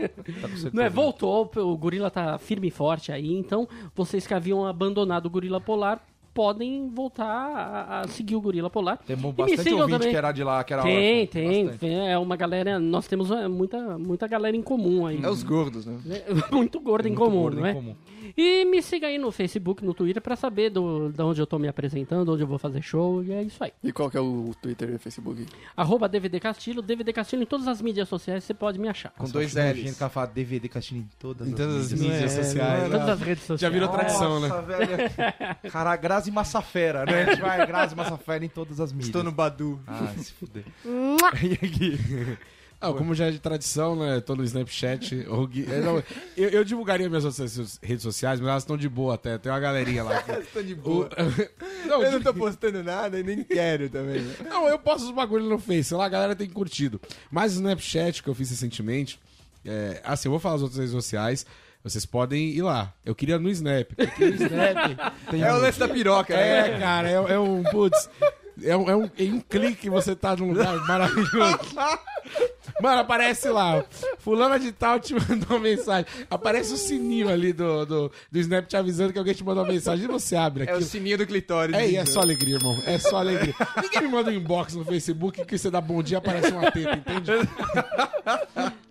com certeza. Não é, voltou, o Gorila tá firme e forte aí, então vocês que haviam abandonado o Gorila Polar podem voltar a, a seguir o Gorila Polar. Tem bastante ouvinte também. que era de lá, que era Tem, órfão, tem, bastante. tem, é uma galera, nós temos é, muita, muita galera em comum aí. É os gordos, né? Muito gordo em Muito comum, gordo não em é? comum. E me siga aí no Facebook, no Twitter, pra saber do, de onde eu tô me apresentando, onde eu vou fazer show, e é isso aí. E qual que é o Twitter e o Facebook? Arroba DVD Castilho, DVD Castilho em todas as mídias sociais, você pode me achar. Com dois L's. nojento que ela fala DVD Castilho em todas Em as todas as mídias. mídias É, sociais. em todas as redes sociais. Já virou tradição, né? Nossa, velho. Cara, Grazi Massafera, né? A gente vai Grazi Massafera em todas as mídias. Estou no Badu. Ah, se fuder. e aqui? Ah, como já é de tradição, né? Tô no Snapchat. o Gui- é, eu, eu divulgaria minhas outras redes sociais, mas elas estão de boa até. Tem uma galerinha lá. que- Estou de O- boa. não, Eu não tô postando nada e nem quero também. né? Não, eu posto os bagulhos no Face, sei lá, a galera tem curtido. Mas o Snapchat que eu fiz recentemente, é, assim, eu vou falar as outras redes sociais, vocês podem ir lá. Eu queria no Snap. Porque no Snap É o lance da piroca, né? É, cara, é, é um, putz, é um, é um, em um clique você tá num lugar maravilhoso. Mano, aparece lá, fulana de tal te mandou uma mensagem. Aparece o sininho ali do, do, do Snap te avisando que alguém te mandou uma mensagem e você abre É o sininho do clitóris. É, e é só alegria, irmão. É só alegria. Ninguém me manda um inbox no Facebook que você dá bom dia aparece uma teta, entende?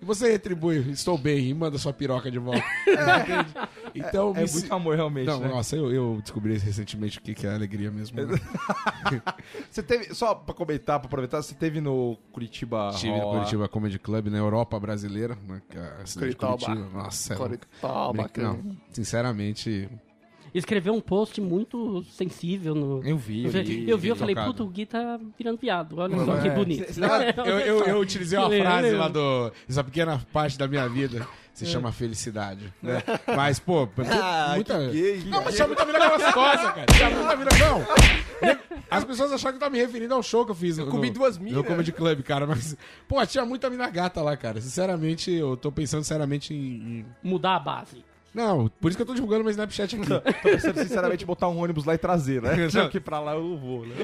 E você retribui, estou bem, e manda sua piroca de volta. Entende? Então, É se- muito amor, realmente, Não, né? nossa, eu, eu descobri recentemente o que que é alegria mesmo. né? Você teve, só pra comentar, pra aproveitar, você teve no Curitiba Estive no. Curitiba Comedy Club, na Europa brasileira, né, que é Curitiba. Curitiba. Nossa, é Curitiba, bacana. não, sinceramente, Escreveu um post muito sensível no. Eu vi, eu vi. eu vi, eu falei, puta, o Gui tá virando viado. Olha só que bonito. eu, eu, eu utilizei uma frase lá do. Essa pequena parte da minha vida se chama felicidade. Né? Mas, pô, Ah, muita. que gay. Não, mas tinha muita mina gostosa, cara. Tinha muita mina. Não! As pessoas acharam que eu tava me referindo ao show que eu fiz. Eu no- comi duas minas. No Comedy Club, cara. Mas, pô, tinha muita mina gata lá, cara. Sinceramente, eu tô pensando seriamente em. em- Mudar a base. Não, por isso que eu tô divulgando meu Snapchat aqui. Tô pensando, sinceramente, botar um ônibus lá e trazer, né? Já que pra lá eu vou, né?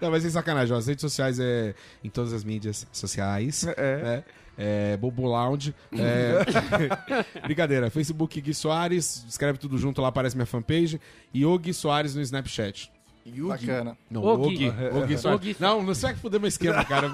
Não, mas sem sacanagem, ó, as redes sociais é em todas as mídias sociais. É. né? É, Bobo Lounge. É... Brincadeira. Facebook Gui Soares. Escreve tudo junto lá, aparece minha fanpage. E o Gui Soares no Snapchat. Bacana. Não, O o Gui. Gui. O Gui O Soares. Gui. Não, não sei que fuder meu esquema, cara.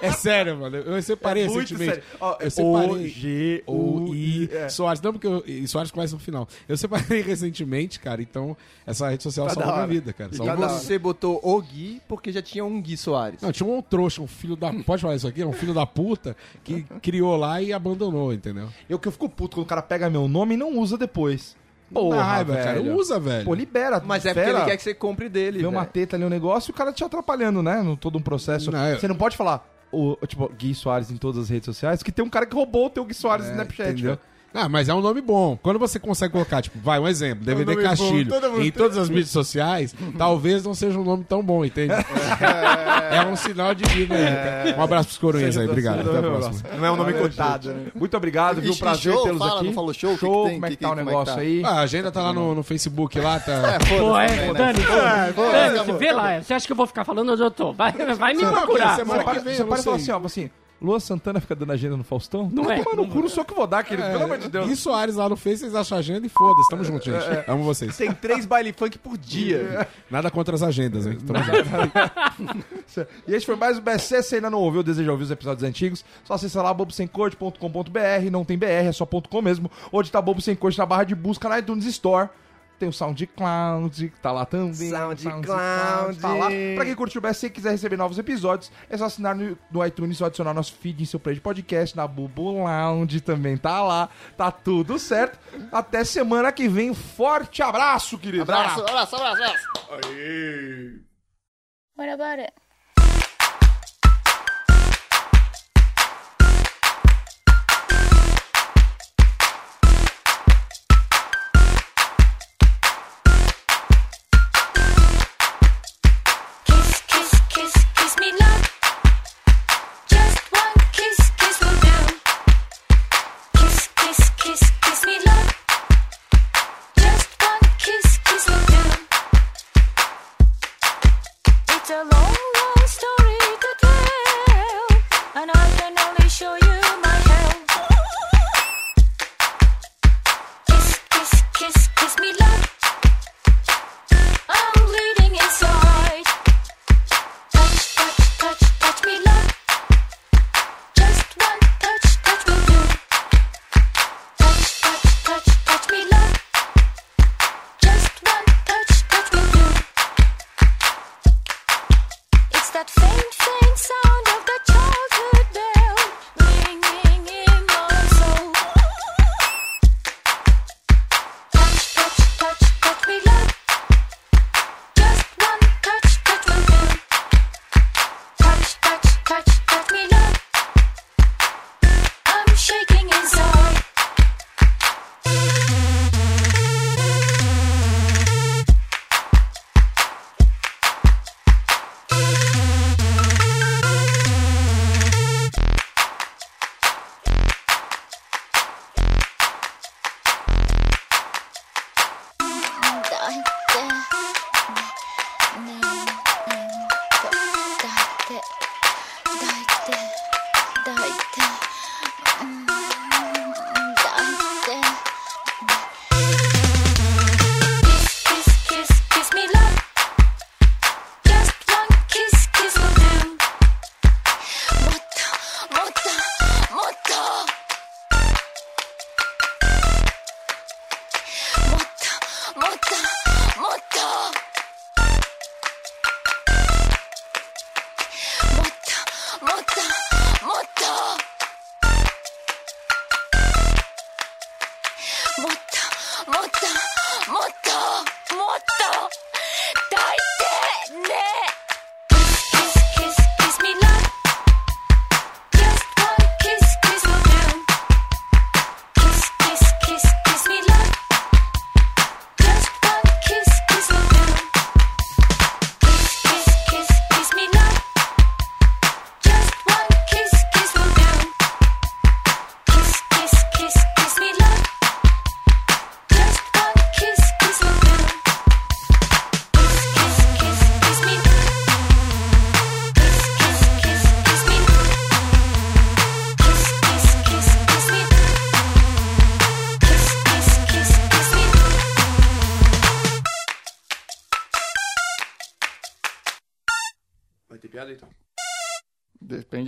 É sério, mano. Eu separei É recentemente. sério. Ó, eu separei. O, G, O I é. Soares. Não, porque eu, e Soares começa no final. Eu separei recentemente, cara. Então, essa rede social Tá salvou minha vida, cara. E Salvou você botou o Gui porque já tinha um Gui Soares. Não, tinha um trouxa, um filho da. Pode falar isso aqui? Um filho da puta que criou lá e abandonou, entendeu? Eu que eu fico puto quando o cara pega meu nome e não usa depois. Porra, raiva, velho. cara. Usa, velho. Pô, libera. Mas é porque ele quer que você compre dele. Vê uma teta ali, um negócio, e o cara te atrapalhando, né? No todo um processo. Não, eu- Você não pode falar, o, tipo, Gui Soares em todas as redes sociais, que tem um cara que roubou o teu Gui Soares no É, Snapchat, entendeu? velho. Ah, mas é um nome bom. Quando você consegue colocar, tipo, vai, um exemplo, DVD nome bom, Castilho, todo mundo em todas as mídias sociais, talvez não seja um nome tão bom, entende? é um sinal de vida aí. Um abraço pros coroinhas aí, obrigado. Até a próxima. Não é um nome Valeu, cotado, né? Muito obrigado, viu? Prazer show, tê-los aqui. não falou show? O que que Show, tem? como é que Que- tá o é negócio tá? aí? Ah, a agenda tá lá no, no Facebook, lá tá. É, foda-se Pô, é, né? Dani, Dani, acabou. vê lá. Você acha que eu vou ficar falando onde eu tô? Vai, vai me procurar. semana Você para, que vem você para e fala assim, ó, assim, Lua Santana fica dando agenda no Faustão? Não é. Mano, no cu, não sou eu que vou dar, querido. Pelo amor de Deus. E Soares lá no Face, vocês acham a agenda e foda-se. Tamo junto, gente. Amo vocês. Tem três baile funk por dia. Nada contra as agendas, hein? Tamo junto. E esse foi mais o BSC. Se ainda não ouviu, deseja ouvir os episódios antigos, só acessa lá bobosemcorte.com.br. Não tem BR, é só .com mesmo. Ou digitar Bobo Sem Corte na barra de busca na iTunes Store. Tem o SoundCloud, que tá lá também. SoundCloud. tá lá. Pra quem curtiu o BSC e quiser receber novos episódios, é só assinar no, no iTunes ou adicionar nosso feed em seu play de podcast. Na Bubo Lounge também tá lá. Tá tudo certo. Até semana que vem. Forte abraço, querido. Abraço, abraço, abraço, abraço. What about it?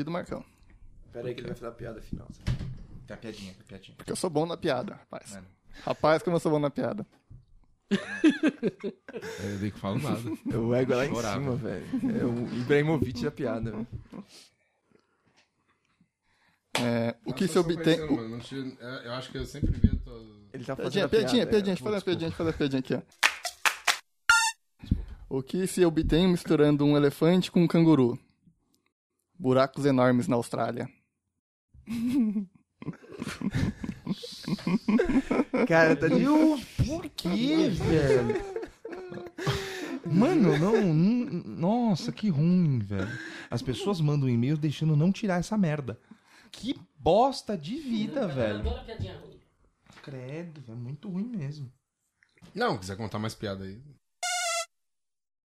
Depende do Marcão. Pera aí que ele vai fazer a piada final. Tem a piadinha, tem a piadinha. Porque eu sou bom na piada, rapaz. Mano. Rapaz, como eu sou bom na piada. Eu nem falo nada. O ego é lá em cima, velho. É o Ibrahimovic da piada, velho. É, o que se obtém. o- Eu acho que eu sempre vi. Ele tá fazendo Piadinha, a piadinha, piada, piadinha, é. deixa eu fazer uma piadinha, deixa eu fazer uma piadinha aqui, ó. O que se obtém misturando um elefante com um canguru? Buracos enormes na Austrália. Cara, tá de... Por quê, velho? Mano, não, não- Nossa, que ruim, velho. As pessoas mandam e-mails deixando não tirar essa merda. Que bosta de vida, velho. Credo, é muito ruim mesmo. Não, quiser contar mais piada aí.